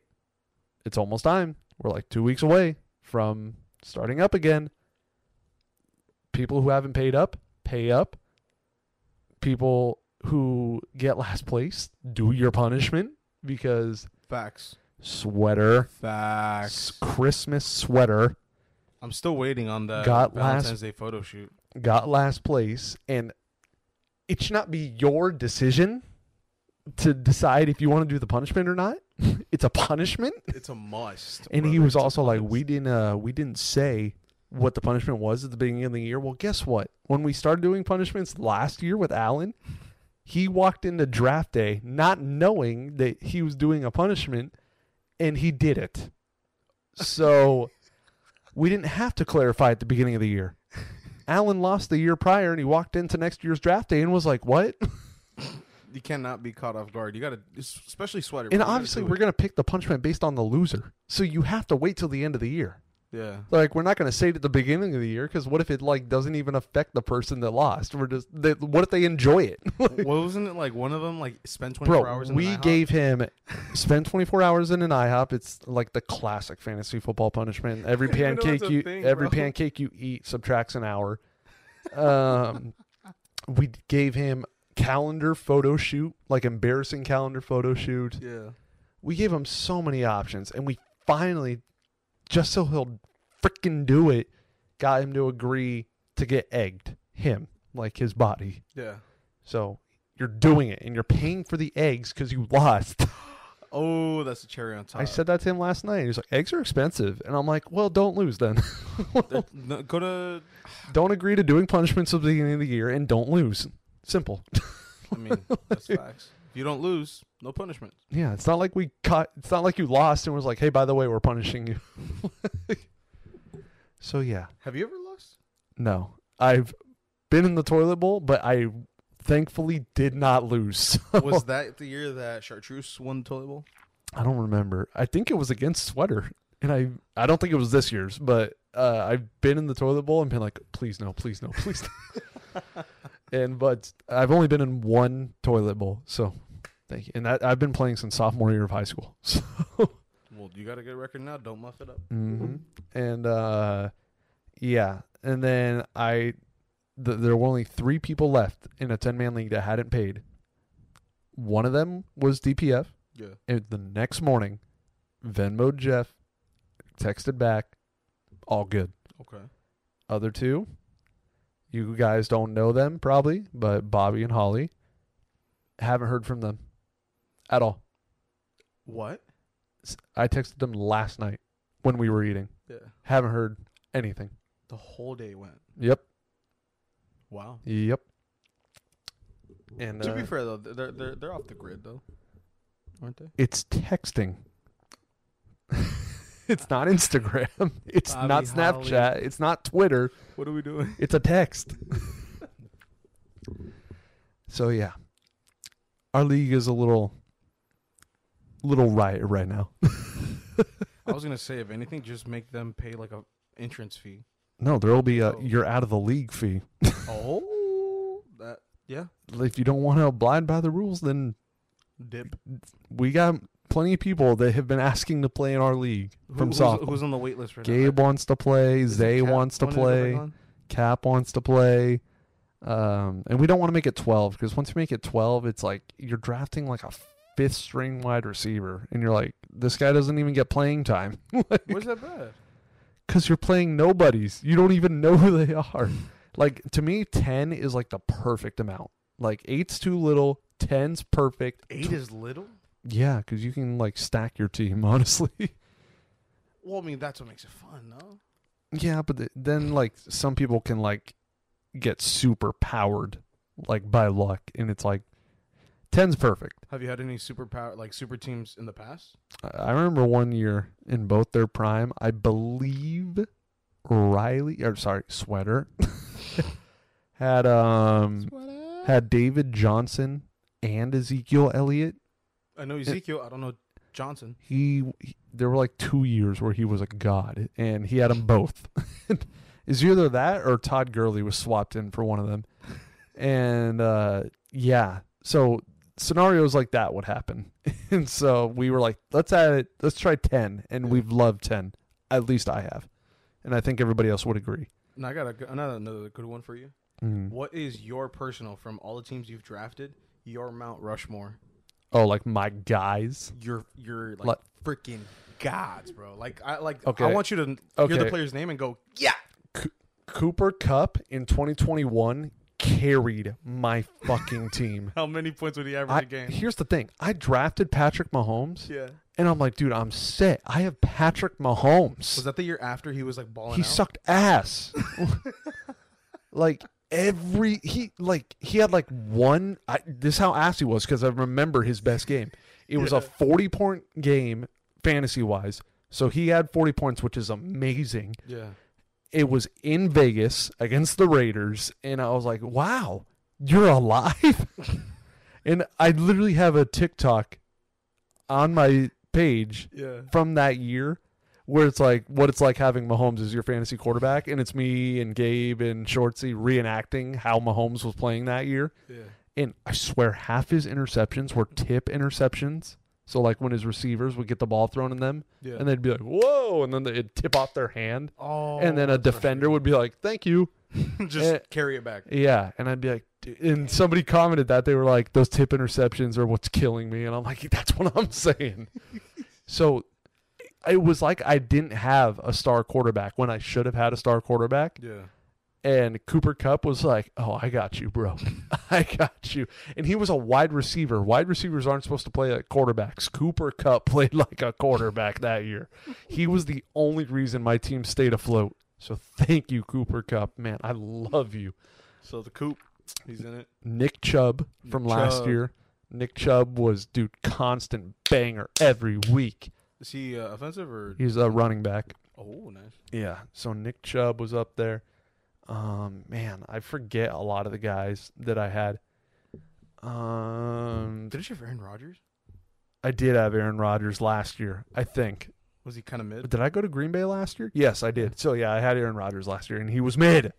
it's almost time. We're like 2 weeks away from starting up again. People who haven't paid up, pay up. People who get last place, do your punishment because Facts. Sweater, Facts. Christmas sweater I'm still waiting on the Got Valentine's last- Day photo shoot. got last place and it should not be your decision to decide if you want to do the punishment or not. it's a punishment. It's a must. And he was It's also like, we didn't uh we didn't say what the punishment was at the beginning of the year. Well, guess what? When we started doing punishments last year with Alan, he walked into draft day not knowing that he was doing a punishment and he did it. So we didn't have to clarify at the beginning of the year. Allen lost the year prior and he walked into next year's draft day and was like, "What?" you cannot be caught off guard. You got to, especially sweater. And bro. You gotta obviously, we're going to pick the punishment based on the loser. So you have to wait till the end of the year. Yeah. Like we're not going to say it at the beginning of the year because what if it like doesn't even affect the person that lost? We're just they, what if they enjoy it? what wasn't it like? One of them like spend 24 hours. In we an IHOP? gave him spend 24 hours in an IHOP. It's like the classic fantasy football punishment. Every I didn't even know pancake you thing, every bro. pancake you eat subtracts an hour. Um, we gave him calendar photo shoot, like embarrassing calendar photo shoot. Yeah. We gave him so many options, and we finally, just so he'll freaking do it, got him to agree to get egged. Him, like his body. Yeah. So you're doing it, and you're paying for the eggs because you lost. Oh, that's a cherry on top. I said that to him last night. He's like, eggs are expensive, and I'm like, well, don't lose then. No, go to. don't agree to doing punishments at the beginning of the year, and don't lose. Simple. I mean, that's facts. You don't lose, no punishment. Yeah, it's not like we cut. It's not like you lost and was like, hey, by the way, we're punishing you. so yeah, Have you ever lost? no, I've been in the toilet bowl, but I thankfully did not lose. Was that the year that Chartreuse won the toilet bowl? I don't remember. I think it was against Sweater, and I I don't think it was this year's, but uh, I've been in the toilet bowl and been like, please no, please no, please. No. and but I've only been in one toilet bowl, so thank you. And that I've been playing since sophomore year of high school. So. Well, you got a good record now. Don't muff it up. hmm And uh, yeah, and then I, th- there were only three people left in a ten man league that hadn't paid. One of them was DPF. Yeah. And the next morning, Venmo Jeff texted back, all good. Okay. Other two, you guys don't know them probably, but Bobby and Holly haven't heard from them at all. What? I texted them last night when we were eating. Yeah. Haven't heard anything. The whole day went. Yep. Wow. Yep. And to uh, be fair though, they're they're they're off the grid though, aren't they? it's texting. it's not Instagram. It's Bobby not Snapchat. It's not Twitter. What are we doing? It's a text. so yeah, our league is a little, little riot right now. I was gonna say, if anything, just make them pay like a entrance fee. No, there will be a Oh. you're out of the league fee. Oh, that Yeah. If you don't want to abide by the rules, then Dip. we got plenty of people that have been asking to play in our league from who's, softball. who's on the wait list right Gabe wants to play. Is Zay Cap? wants to When is it back play. Cap wants to play. Um, and we don't want to make it 12 because once you make it 12, it's like you're drafting like a fifth string wide receiver. And you're like, this guy doesn't even get playing time Where's that bad? because you're playing nobodies. You don't even know who they are. like, to me, 10 is like the perfect amount. Like, eight's too little, 10's perfect. Eight is little. Yeah, because you can like stack your team, honestly. Well, I mean that's what makes it fun, no? Yeah, but th- then like some people can like get super powered like by luck, and it's like ten's perfect. Have you had any super power like super teams in the past? I- I remember one year in both their prime, I believe Riley or sorry Sweater had um had David Johnson and Ezekiel Elliott. I know Ezekiel. I don't know Johnson. He, he there were like two years where he was a god, and he had them both. Is either that or Todd Gurley was swapped in for one of them, and uh, yeah, so scenarios like that would happen, and so we were like, let's add it, let's try ten, and Yeah. we've loved ten, at least I have, and I think everybody else would agree. And I got a, another another good one for you. Mm. What is your personal from all the teams you've drafted? Your Mount Rushmore. Oh, like my guys. Your your like Like- freaking gods, bro. Like I like. Okay. I want you to okay. hear the player's name and go, yeah. Cooper Kupp in 2021 carried my fucking team. How many points would he average I, a game? here's the thing. I drafted Patrick Mahomes, Yeah. and I'm like, dude, I'm set. I have Patrick Mahomes. Was that the year after he was like balling he out? sucked ass. like every he like he had like one. I, this is how ass he was because I remember his best game. It was Yeah. a 40 point game fantasy wise. So he had 40 points, which is amazing. Yeah. It was in Vegas against the Raiders, and I was like, "Wow, you're alive!" and I literally have a TikTok on my page Yeah. from that year where it's like what it's like having Mahomes as your fantasy quarterback, and it's me and Gabe and Shortsy reenacting how Mahomes was playing that year. Yeah. And I swear, half his interceptions were tip interceptions. So like when his receivers would get the ball thrown in them, Yeah. and they'd be like, "Whoa!" and then they'd tip off their hand oh, and then a defender would be like, "Thank you." just eh, carry it back. Yeah, and I'd be like, and somebody commented that they were like, "Those tip interceptions are what's killing me," and I'm like, "That's what I'm saying." so it was like I didn't have a star quarterback when I should have had a star quarterback, Yeah. And Cooper Kupp was like, "Oh, I got you, bro. I got you." And he was a wide receiver. Wide receivers aren't supposed to play like quarterbacks. Cooper Kupp played like a quarterback that year. He was the only reason my team stayed afloat. So thank you, Cooper Kupp. Man, I love you. So the coop, he's in it. Nick Chubb from Nick last Chubb. year. Nick Chubb was dude constant banger every week. Is he uh, offensive or? He's a running back. Oh, nice. Yeah. So Nick Chubb was up there. Um, man, I forget a lot of the guys that I had. Um, Didn't you have Aaron Rodgers? I did have Aaron Rodgers last year, I think. Was he kind of mid? Did I go to Green Bay last year? Yes, I did. So yeah, I had Aaron Rodgers last year, and he was mid.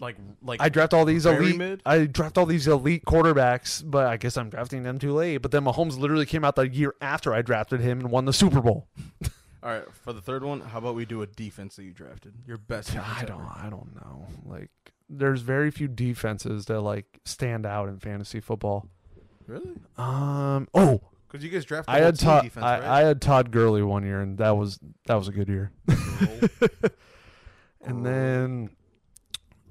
Like, like I draft all these very elite. mid? I draft all these elite quarterbacks, but I guess I'm drafting them too late. But then Mahomes literally came out the year after I drafted him and won the Super Bowl. All right, for the third one, how about we do a defense that you drafted? Your best. Defense I don't. I don't know. Like, there's very few defenses that like stand out in fantasy football. Really? Um. Oh, Because you guys drafted. I had Todd. defense, I, right? I had Todd Gurley one year, and that was that was a good year. and then,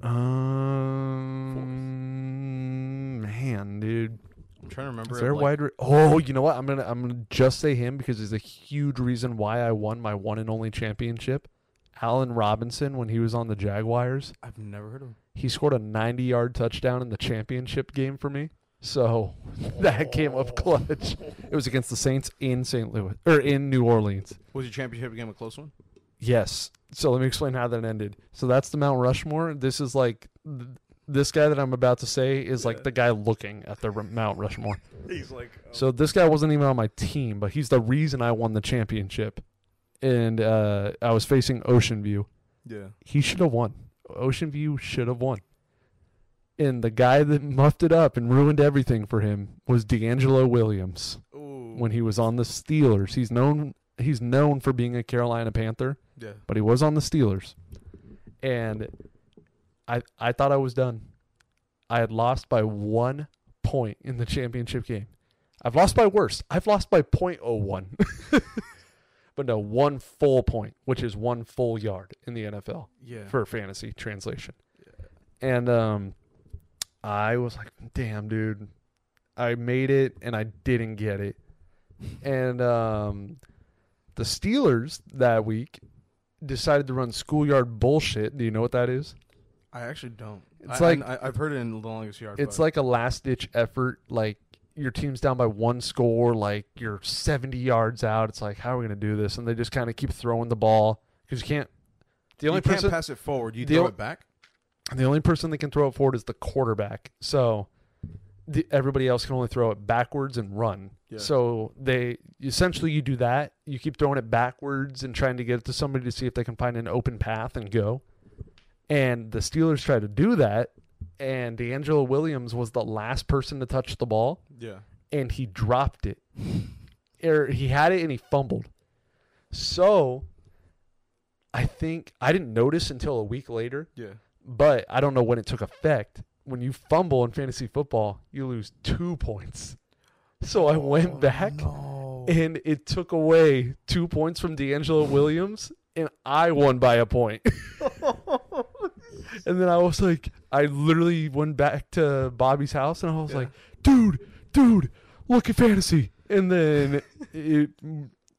um, man, dude, I'm trying to remember. is there like, wide? Re- oh, you know what? I'm gonna I'm gonna just say him because he's a huge reason why I won my one and only championship. Allen Robinson when he was on the Jaguars. I've never heard of him. he scored a 90 yard touchdown in the championship game for me. So that came up clutch. It was against the Saints in St. Louis or in New Orleans. Was your championship game a close one? Yes. So let me explain how that ended. So that's the Mount Rushmore. This is like this guy that I'm about to say is like the guy looking at the Mount Rushmore. He's like. oh. So this guy wasn't even on my team, but he's the reason I won the championship. And uh, I was facing Ocean View. yeah. He should have won. Ocean View should have won. And the guy that muffed it up and ruined everything for him was DeAngelo Williams Ooh. when he was on the Steelers. He's known he's known for being a Carolina Panther, yeah. but he was on the Steelers. And I I thought I was done. I had lost by one point in the championship game. I've lost by worse. I've lost by .01. but no, one full point, which is one full yard in the NFL Yeah. for fantasy translation. And um I was like, damn dude. I made it and I didn't get it. And um the Steelers that week decided to run schoolyard bullshit. Do you know what that is? I actually don't. It's I, like- I, I've heard it in the longest yard. It's but- like a last ditch effort. Like your team's down by one score, like you're 70 yards out. It's like, how are we going to do this? And they just kind of keep throwing the ball because you can't. The only you can't person, pass it forward. You throw o- it back. the only person that can throw it forward is the quarterback. So the, everybody else can only throw it backwards and run. Yeah. So they essentially you do that. You keep throwing it backwards and trying to get it to somebody to see if they can find an open path and go. And the Steelers tried to do that, and DeAngelo Williams was the last person to touch the ball, Yeah. and he dropped it. or he had it and he fumbled. So I think I didn't notice until a week later Yeah. but I don't know when it took effect. When you fumble in fantasy football, you lose two points. So I went Oh, back No. and it took away two points from DeAngelo Williams, and I won by a point. and then I was like, I literally went back to Bobby's house and I was Yeah. like, dude, dude, look at fantasy. And then it,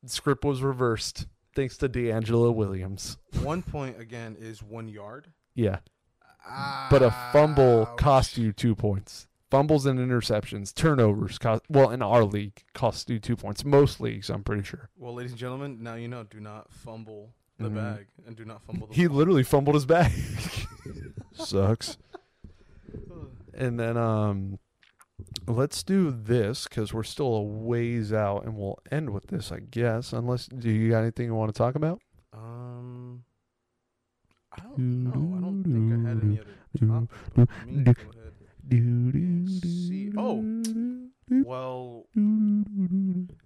script was reversed thanks to DeAngelo Williams. one point again is one yard. Yeah. But a fumble cost you two points. Fumbles and interceptions, turnovers cost. Well, in our league, cost you two points. Most leagues, I'm pretty sure. Well, ladies and gentlemen, now you know. Do not fumble the Mhm. bag and do not fumble the. He ball. literally fumbled his bag. Sucks. And then, um, let's do this because we're still a ways out, and we'll end with this, I guess. Unless, do you got anything you want to talk about? Um, I don't know. I don't think I had any other topics. but let me do- go ahead. Do, do, Let's see. Oh. Well.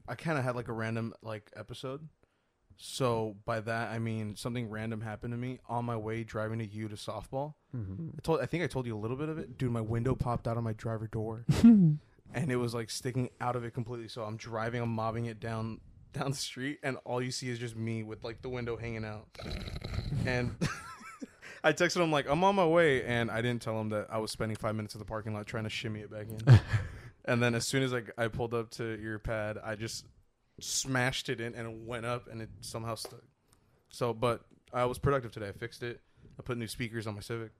I kind of had like a random like episode. So by that I mean something random happened to me on my way driving to you to softball. Mm-hmm. I told I think I told you a little bit of it. Dude, my window popped out of my driver door and it was like sticking out of it completely. So I'm driving, I'm mobbing it down down the street and all you see is just me with like the window hanging out. And I texted him like I'm on my way and I didn't tell him that I was spending 5 minutes in the parking lot trying to shimmy it back in. and then as soon as I I pulled up to your pad, I just smashed it in and it went up and it somehow stuck. So, but I was productive today. I fixed it. I put new speakers on my Civic.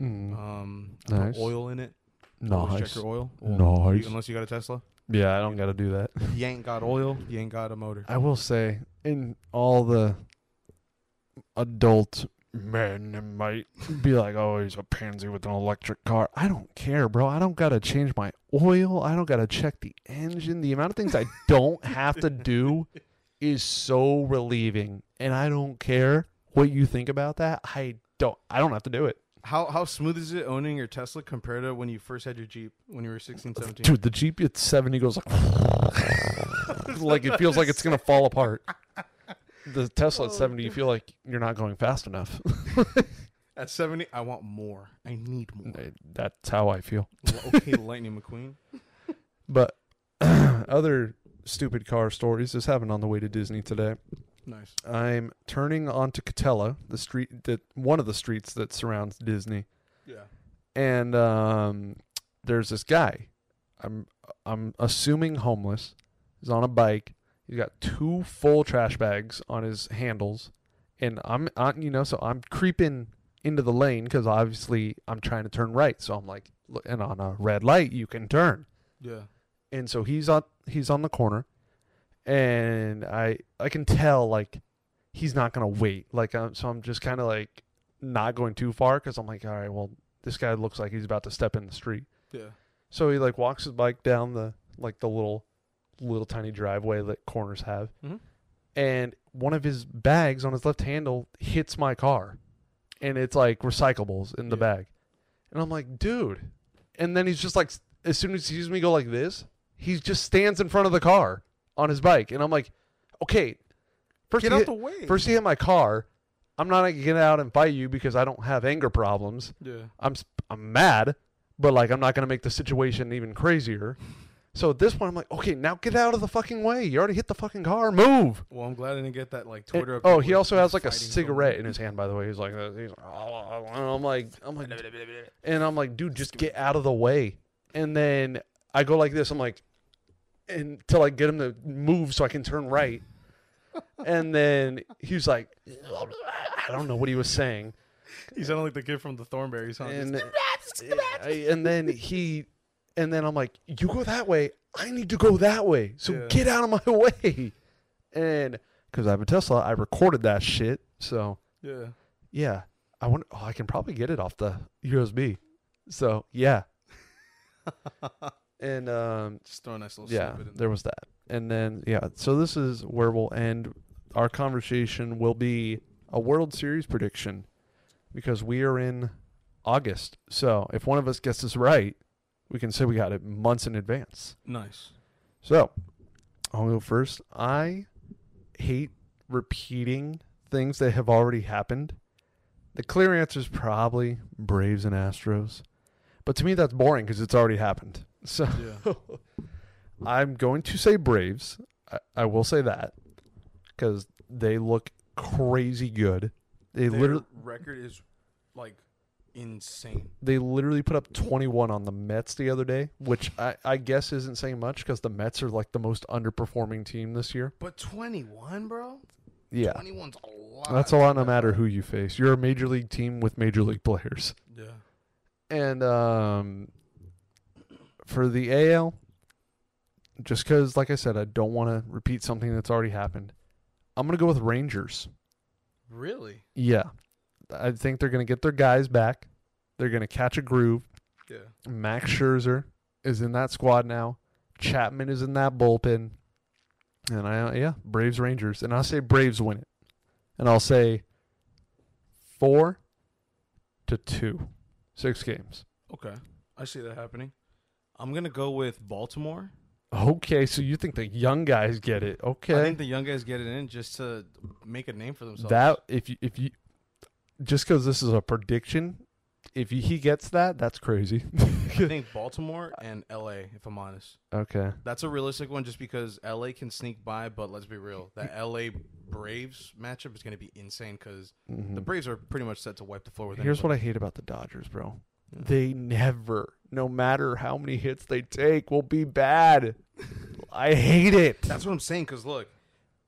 Mm. Um, I Nice. put oil in it. Nice. Check your oil. Nice. You- unless you got a Tesla. Yeah, I don't got to do that. You ain't got oil. You ain't got a motor. I will say, in all the adult men might be like, "Oh, he's a pansy with an electric car." I don't care, bro. I don't gotta change my oil. I don't gotta check the engine. The amount of things I don't have to do is so relieving, and I don't care what you think about that. I don't. I don't have to do it, How how smooth is it owning your Tesla compared to when you first had your Jeep when you were 16, 17? dude. The Jeep at seventy goes like, like it feels like it's gonna fall apart. The Tesla at 70, you feel like you're not going fast enough. At 70, I want more. I need more. That's how I feel. Okay, Lightning McQueen. But other stupid car stories is happened on the way to Disney today. Nice. I'm turning onto Katella, the street that one of the streets that surrounds Disney, Yeah. and um, there's this guy. I'm I'm assuming homeless. He's on a bike. He's got two full trash bags on his handles, and I'm uh, you know so I'm creeping into the lane because obviously I'm trying to turn right. So I'm like, and on a red light you can turn. Yeah. and so he's on he's on the corner and i i can tell like he's not gonna wait like um, so i'm just kind of like not going too far because i'm like all right well this guy looks like he's about to step in the street Yeah. so he like walks his bike down the like the little little tiny driveway that corners have Mhm. and one of his bags on his left handle hits my car and it's like recyclables in the Yeah. bag and i'm like dude and then he's just like, as soon as he sees me go like this, he just stands in front of the car on his bike, and I'm like, okay, first Get he out hit, the way. first he hit my car. I'm not gonna get out and fight you because I don't have anger problems. Yeah. I'm I'm mad, but like I'm not gonna make the situation even crazier. So at this point, I'm like, okay, now get out of the fucking way. You already hit the fucking car. Move. Well, I'm glad I didn't get that like Twitter. of oh, he also has like a fighting over cigarette in his hand. By the way, he's like, uh, he's like, "Oh," and I'm like, I'm like, and I'm like, dude, just get out of the way. And then I go like this. I'm like, until I get him to move so I can turn right. and then he was like, I don't know what he was saying. He sounded like the kid from the Thornberrys, huh? and and then he and then I'm like, you go that way. I need to go that way. So Yeah. get out of my way. And because I have a Tesla, I recorded that shit. So yeah. yeah, I want. Oh, I can probably get it off the USB. So yeah. and um, Just throw a nice little yeah, in there was that. And then yeah, so this is where we'll end. Our conversation will be a World Series prediction because we are in August. So if one of us gets this right, we can say we got it months in advance. Nice. So I'll go first. I hate repeating things that have already happened. The clear answer is probably Braves and Astros. But to me, that's boring because it's already happened. So Yeah. I'm going to say Braves. I, I will say that because they look crazy good. They Their literally record is like insane. they literally put up 21 on the Mets the other day, which I, I guess isn't saying much because the Mets are like the most underperforming team this year. But 21, bro. Yeah, 21's a lot. that's a lot no matter who you face. You're a major league team with major league players. Yeah. And um, for the AL, just because, like I said, I don't want to repeat something that's already happened, I'm going to go with Rangers. Really? Yeah. I think they're going to get their guys back. They're going to catch a groove. Yeah. Max Scherzer is in that squad now. Chapman is in that bullpen. And I uh, yeah, Braves Rangers. And I'll say Braves win it. And I'll say 4 to 2. 6 games. Okay. I see that happening. I'm gonna go with Baltimore. Okay, so you think the young guys get it. Okay, I think the young guys get it in just to make a name for themselves. That if you if you just cuz this is a prediction, if he gets that, that's crazy. I think Baltimore and LA, if I'm honest. okay. That's a realistic one just because LA can sneak by, but let's be real. That LA Braves matchup is going to be insane because Mhm. the Braves are pretty much set to wipe the floor with Here's what. I hate about the Dodgers, bro. Yeah. They never, no matter how many hits they take, will be bad. I hate it. That's what I'm saying because look,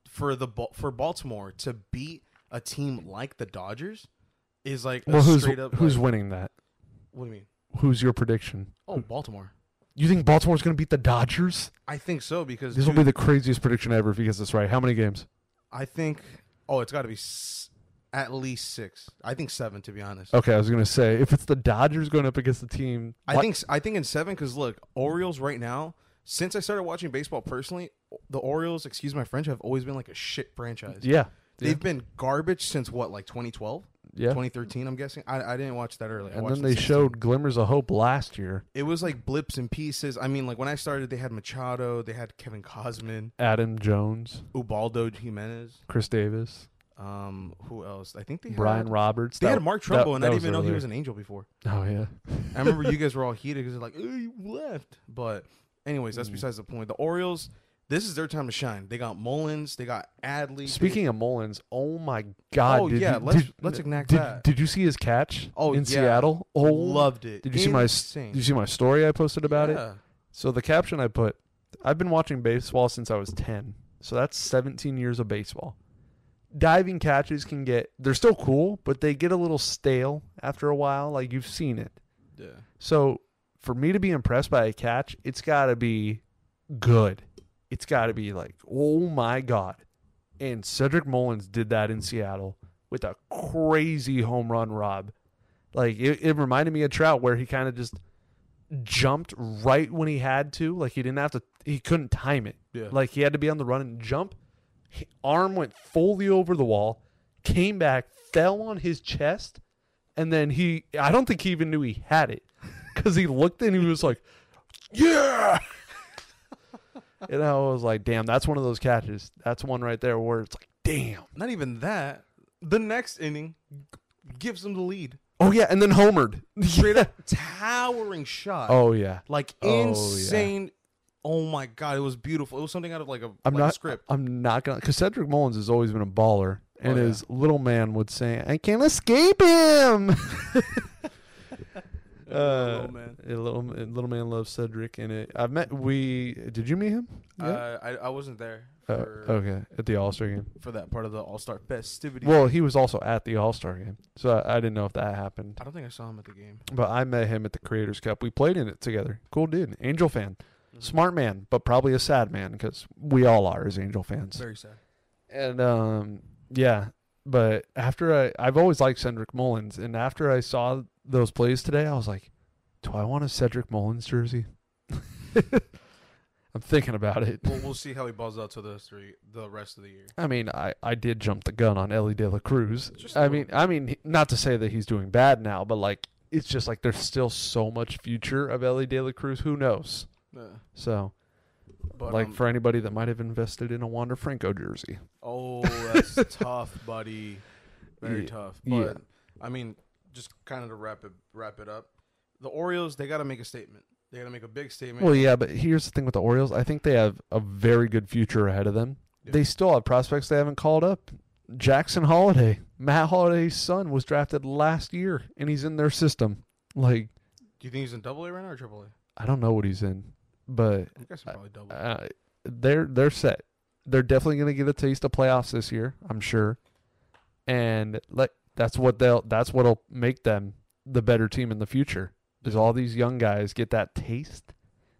for the for Baltimore to beat a team like the Dodgers is like a well, who's straight up who's like- winning that? What do you mean? Who's your prediction? Oh, Baltimore. You think Baltimore's going to beat the Dodgers? I think so because This will be the craziest prediction ever if he gets this right. How many games? I think. Oh, it's got to be s- at least six. I think seven to be honest. Okay, I was going to say if it's the Dodgers going up against the team, I what- think I think in seven because look, Orioles right now. Since I started watching baseball personally, the Orioles, excuse my French, have always been like a shit franchise. yeah, They've yeah. been garbage since what, like 2012, yeah. 2013. I'm guessing. I, I didn't watch that early. I And then they 16. showed glimmers of hope last year. it was like blips and pieces. I mean, like when I started, they had Machado, they had Kevin Gausman, Adam Jones, Ubaldo Jimenez. Chris Davis, Um, who else? I think they had Brian had, Roberts. They That- had Mark Trumbo, and I didn't even know he was an angel before. Oh yeah. I remember you guys were all heated because they're like, "Oh, you left." But anyways, that's Mm. besides the point. The Orioles, this is their time to shine. They got Mullins, they got Adley. Speaking of Mullins, oh my oh, God! Oh, did yeah, you, let's- did, let's enact did, that. Did you see his catch? Oh, in yeah. Seattle. Oh, loved it. Did you see my? Did you see my story I posted about it? Yeah. So the caption I put, I've been watching baseball since I was ten. So that's 17 years of baseball. Diving catches can get they're still cool, but they get a little stale after a while. Like you've seen it. Yeah. So for me to be impressed by a catch, it's got to be good. It's got to be like, oh my god. And Cedric Mullins did that in Seattle with a crazy home run rob. Like it, it reminded me of Trout where he kind of just jumped right when he had to. Like he didn't have to he couldn't time it. Yeah. Like he had to be on the run and jump. Arm went fully over the wall, came back, fell on his chest, and then he I don't think he even knew he had it because he looked and he was like, "Yeah." And I was like, "Damn, that's one of those catches. That's one right there where it's like, damn." Not even that. The next inning gives them the lead. Oh yeah, and then homered. Straight up towering shot. Oh yeah. like Oh, yeah. insane. Oh my god, it was beautiful. It was something out of like a, I'm like a not. script. I'm not gonna. Because Cedric Mullins has always been a baller, and Oh, yeah. his little man would say, "I can't escape him." Oh, man. a little little man loves Cedric, and it. I've met. We did you meet him? Uh, I I wasn't there Uh, okay, at the All Star game. for that part of the All Star festivity. Well, he was also at the All Star game, so I, I didn't know if that happened. I don't think I saw him at the game. But I met him at the Creators Cup. We played in it together. Cool dude, Angel fan, Mhm. smart man, but probably a sad man because we all are as Angel fans. Very sad. And um, yeah, but after I, I've always liked Cedric Mullins, and after I saw those plays today, I was like, do I want a Cedric Mullins jersey? I'm thinking about it. Well, we'll see how he balls out to the three the rest of the year. I mean, I, I did jump the gun on Elly De La Cruz. Just I mean. I mean, not to say that he's doing bad now, but like, it's just like there's still so much future of Elly De La Cruz. Who knows? Yeah. So, But like, um, for anybody that might have invested in a Wander Franco jersey, oh, that's tough, buddy. Very Yeah. tough. Yeah. But I mean, just kind of to wrap it wrap it up, the Orioles they got to make a statement. They got to make a big statement. Well, yeah, but here's the thing with the Orioles. I think they have a very good future ahead of them. Yeah. They still have prospects they haven't called up. Jackson Holliday, Matt Holliday's son, was drafted last year, and he's in their system. Like, Do you think he's in Double A right now or Triple A? I don't know what he's in, but I'm guessing probably Double. A. uh, they're they're set. They're definitely going to get a taste of playoffs this year, I'm sure. And like that's what they'll that's what'll make them the better team in the future. Is all these young guys get that taste,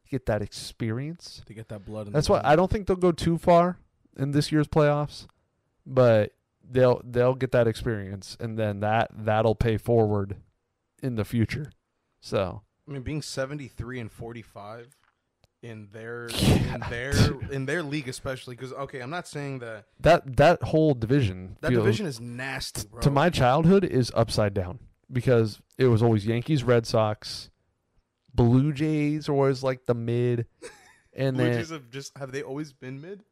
get that experience. to get that blood. In That's why I don't think they'll go too far in this year's playoffs, but they'll they'll get that experience, and then that that'll pay forward in the future. So I mean, being 73 and 45 in their in their in their league, especially because okay, I'm not saying that that that whole division, that feels- division is nasty, bro. to my childhood is upside down because it was always Yankees, Red Sox, Blue Jays, or was like the mid, and Blue then Jays have just have they always been mid?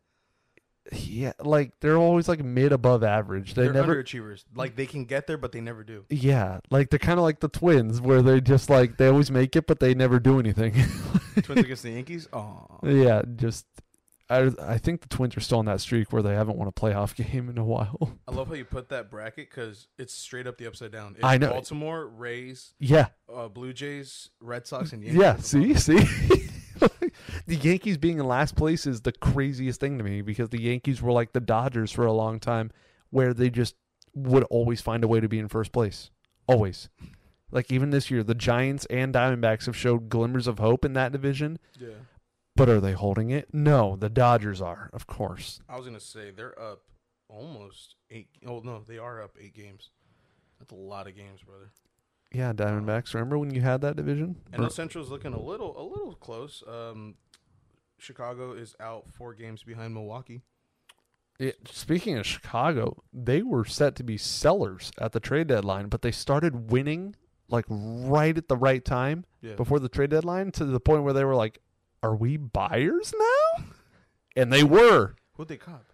Yeah, like they're always like mid above average. They They're never underachievers. Like they can get there, but they never do. Yeah, like they're kind of like the Twins, where they just like they always make it, but they never do anything. Twins against the Yankees. Oh, yeah, just I I think the Twins are still on that streak where they haven't won a playoff game in a while. I love how you put that bracket because it's straight up the upside down. It's I know. Baltimore, Rays, Yeah, uh, Blue Jays, Red Sox, and Yankees. yeah. See, see, the Yankees being in last place is the craziest thing to me because the Yankees were like the Dodgers for a long time, where they just would always find a way to be in first place, always. Like even this year, the Giants and Diamondbacks have showed glimmers of hope in that division. Yeah, But are they holding it? No, the Dodgers are, of course. I was gonna say they're up almost eight. Oh no, they are up eight games. That's a lot of games, brother. Yeah, Diamondbacks. Remember when you had that division? And the Central's looking a little, a little close. Um, Chicago is out four games behind Milwaukee. Speaking of Chicago, they were set to be sellers at the trade deadline, but they started winning like right at the right time Yeah, before the trade deadline to the point where they were like, "Are we buyers now?" And they were. who'd they cop?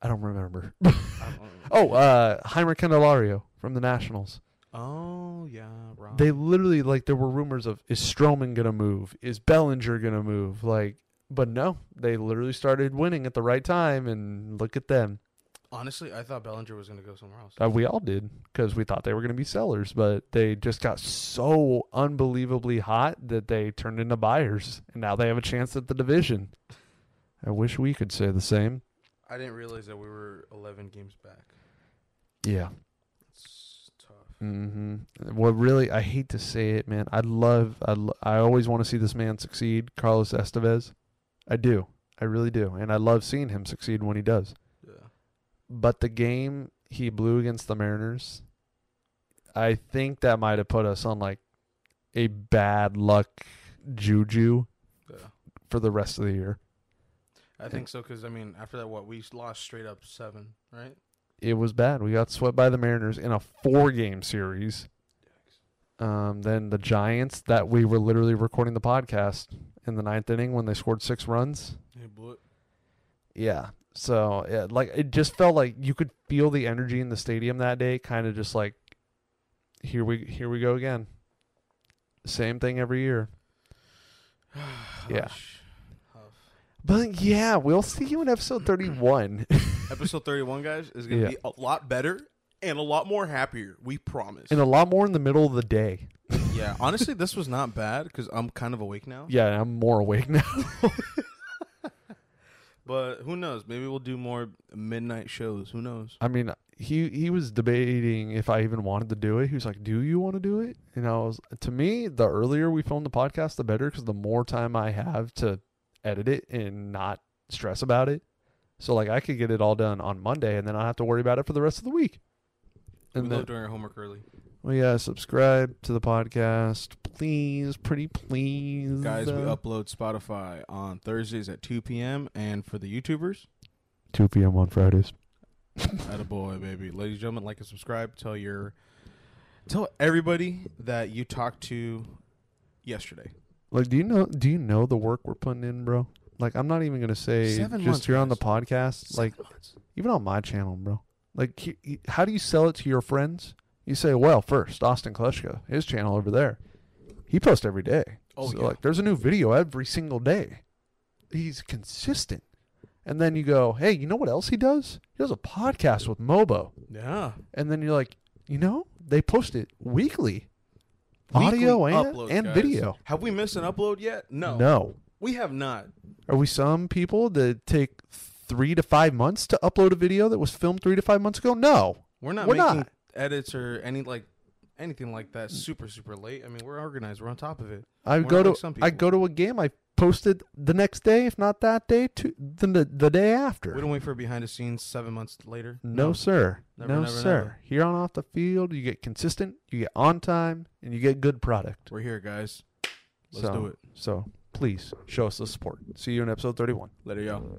I don't remember. I don't know. oh, uh Jeimer Candelario from the Nationals. Oh yeah, right. They literally like there were rumors of is Stroman gonna move? Is Bellinger gonna move? Like, but no, they literally started winning at the right time, and look at them. Honestly, I thought Bellinger was gonna go somewhere else. Uh, we all did because we thought they were gonna be sellers, but they just got so unbelievably hot that they turned into buyers, and now they have a chance at the division. I wish we could say the same. I didn't realize that we were 11 games back. Yeah. It's tough. hmm What really, I hate to say it, man. I love, I, lo- I always want to see this man succeed, Carlos Estevez. I do, I really do, and I love seeing him succeed when he does. Yeah. But the game he blew against the Mariners, I think that might have put us on like a bad luck juju Yeah. for the rest of the year. I think so because I mean, after that, what we lost straight up seven, right? It was bad. We got swept by the Mariners in a four game series. Um, then the Giants that we were literally recording the podcast in the ninth inning when they scored six runs. Hey. Yeah. So yeah, like it just felt like you could feel the energy in the stadium that day, kind of just like here we here we go again. Same thing every year. Yeah. Huff. But yeah, we'll see you in episode 31. Episode 31, guys, is going to Yeah. be a lot better and a lot more happier. We promise. and a lot more in the middle of the day. yeah, honestly, this was not bad because I'm kind of awake now. Yeah, I'm more awake now. But who knows? Maybe we'll do more midnight shows. Who knows? I mean, he he was debating if I even wanted to do it. He was like, "Do you want to do it?" And I was, to me, the earlier we film the podcast, the better, because the more time I have to edit it and not stress about it. So like, I could get it all done on Monday, and then I don't have to worry about it for the rest of the week. And we then, love doing our homework early. well, yeah, subscribe to the podcast, please, pretty please, Guys, we upload Spotify on Thursdays at 2 p.m. And for the YouTubers, 2 p.m. on Fridays. a boy, baby. Ladies and gentlemen, like and subscribe. Tell your, tell everybody that you talked to yesterday. Like, do you know? Do you know the work we're putting in, bro? Like, I'm not even gonna say Seven just months, here on the guys. podcast. Like, even on my channel, bro. Like, he, he- how do you sell it to your friends? You say, well, first, Austin Kleschka, his channel over there, he posts every day. Oh, So, yeah. like, there's a new video every single day. He's consistent. And then you go, hey, you know what else he does? He does a podcast with Mobo. yeah. And then you're like, you know, they post it weekly, audio Weekly and, uploads, and guys. video. Have we missed an upload yet? No. No. We have not. Are we some people that take three to five months to upload a video that was filmed three to five months ago? No. We're not We're making not. edits or any like anything like that super super late. I mean, we're organized. We're on top of it. I We're go to like I go to a game. I posted the next day, if not that day, to the the, the day after. We don't wait for behind the scenes seven months later. no, sir. Never, no, never, sir. never. Here on off the field, you get consistent, you get on time, and you get good product. We're here, guys. Let's so, do it. So please show us the support. See you in episode thirty-one. Later, y'all.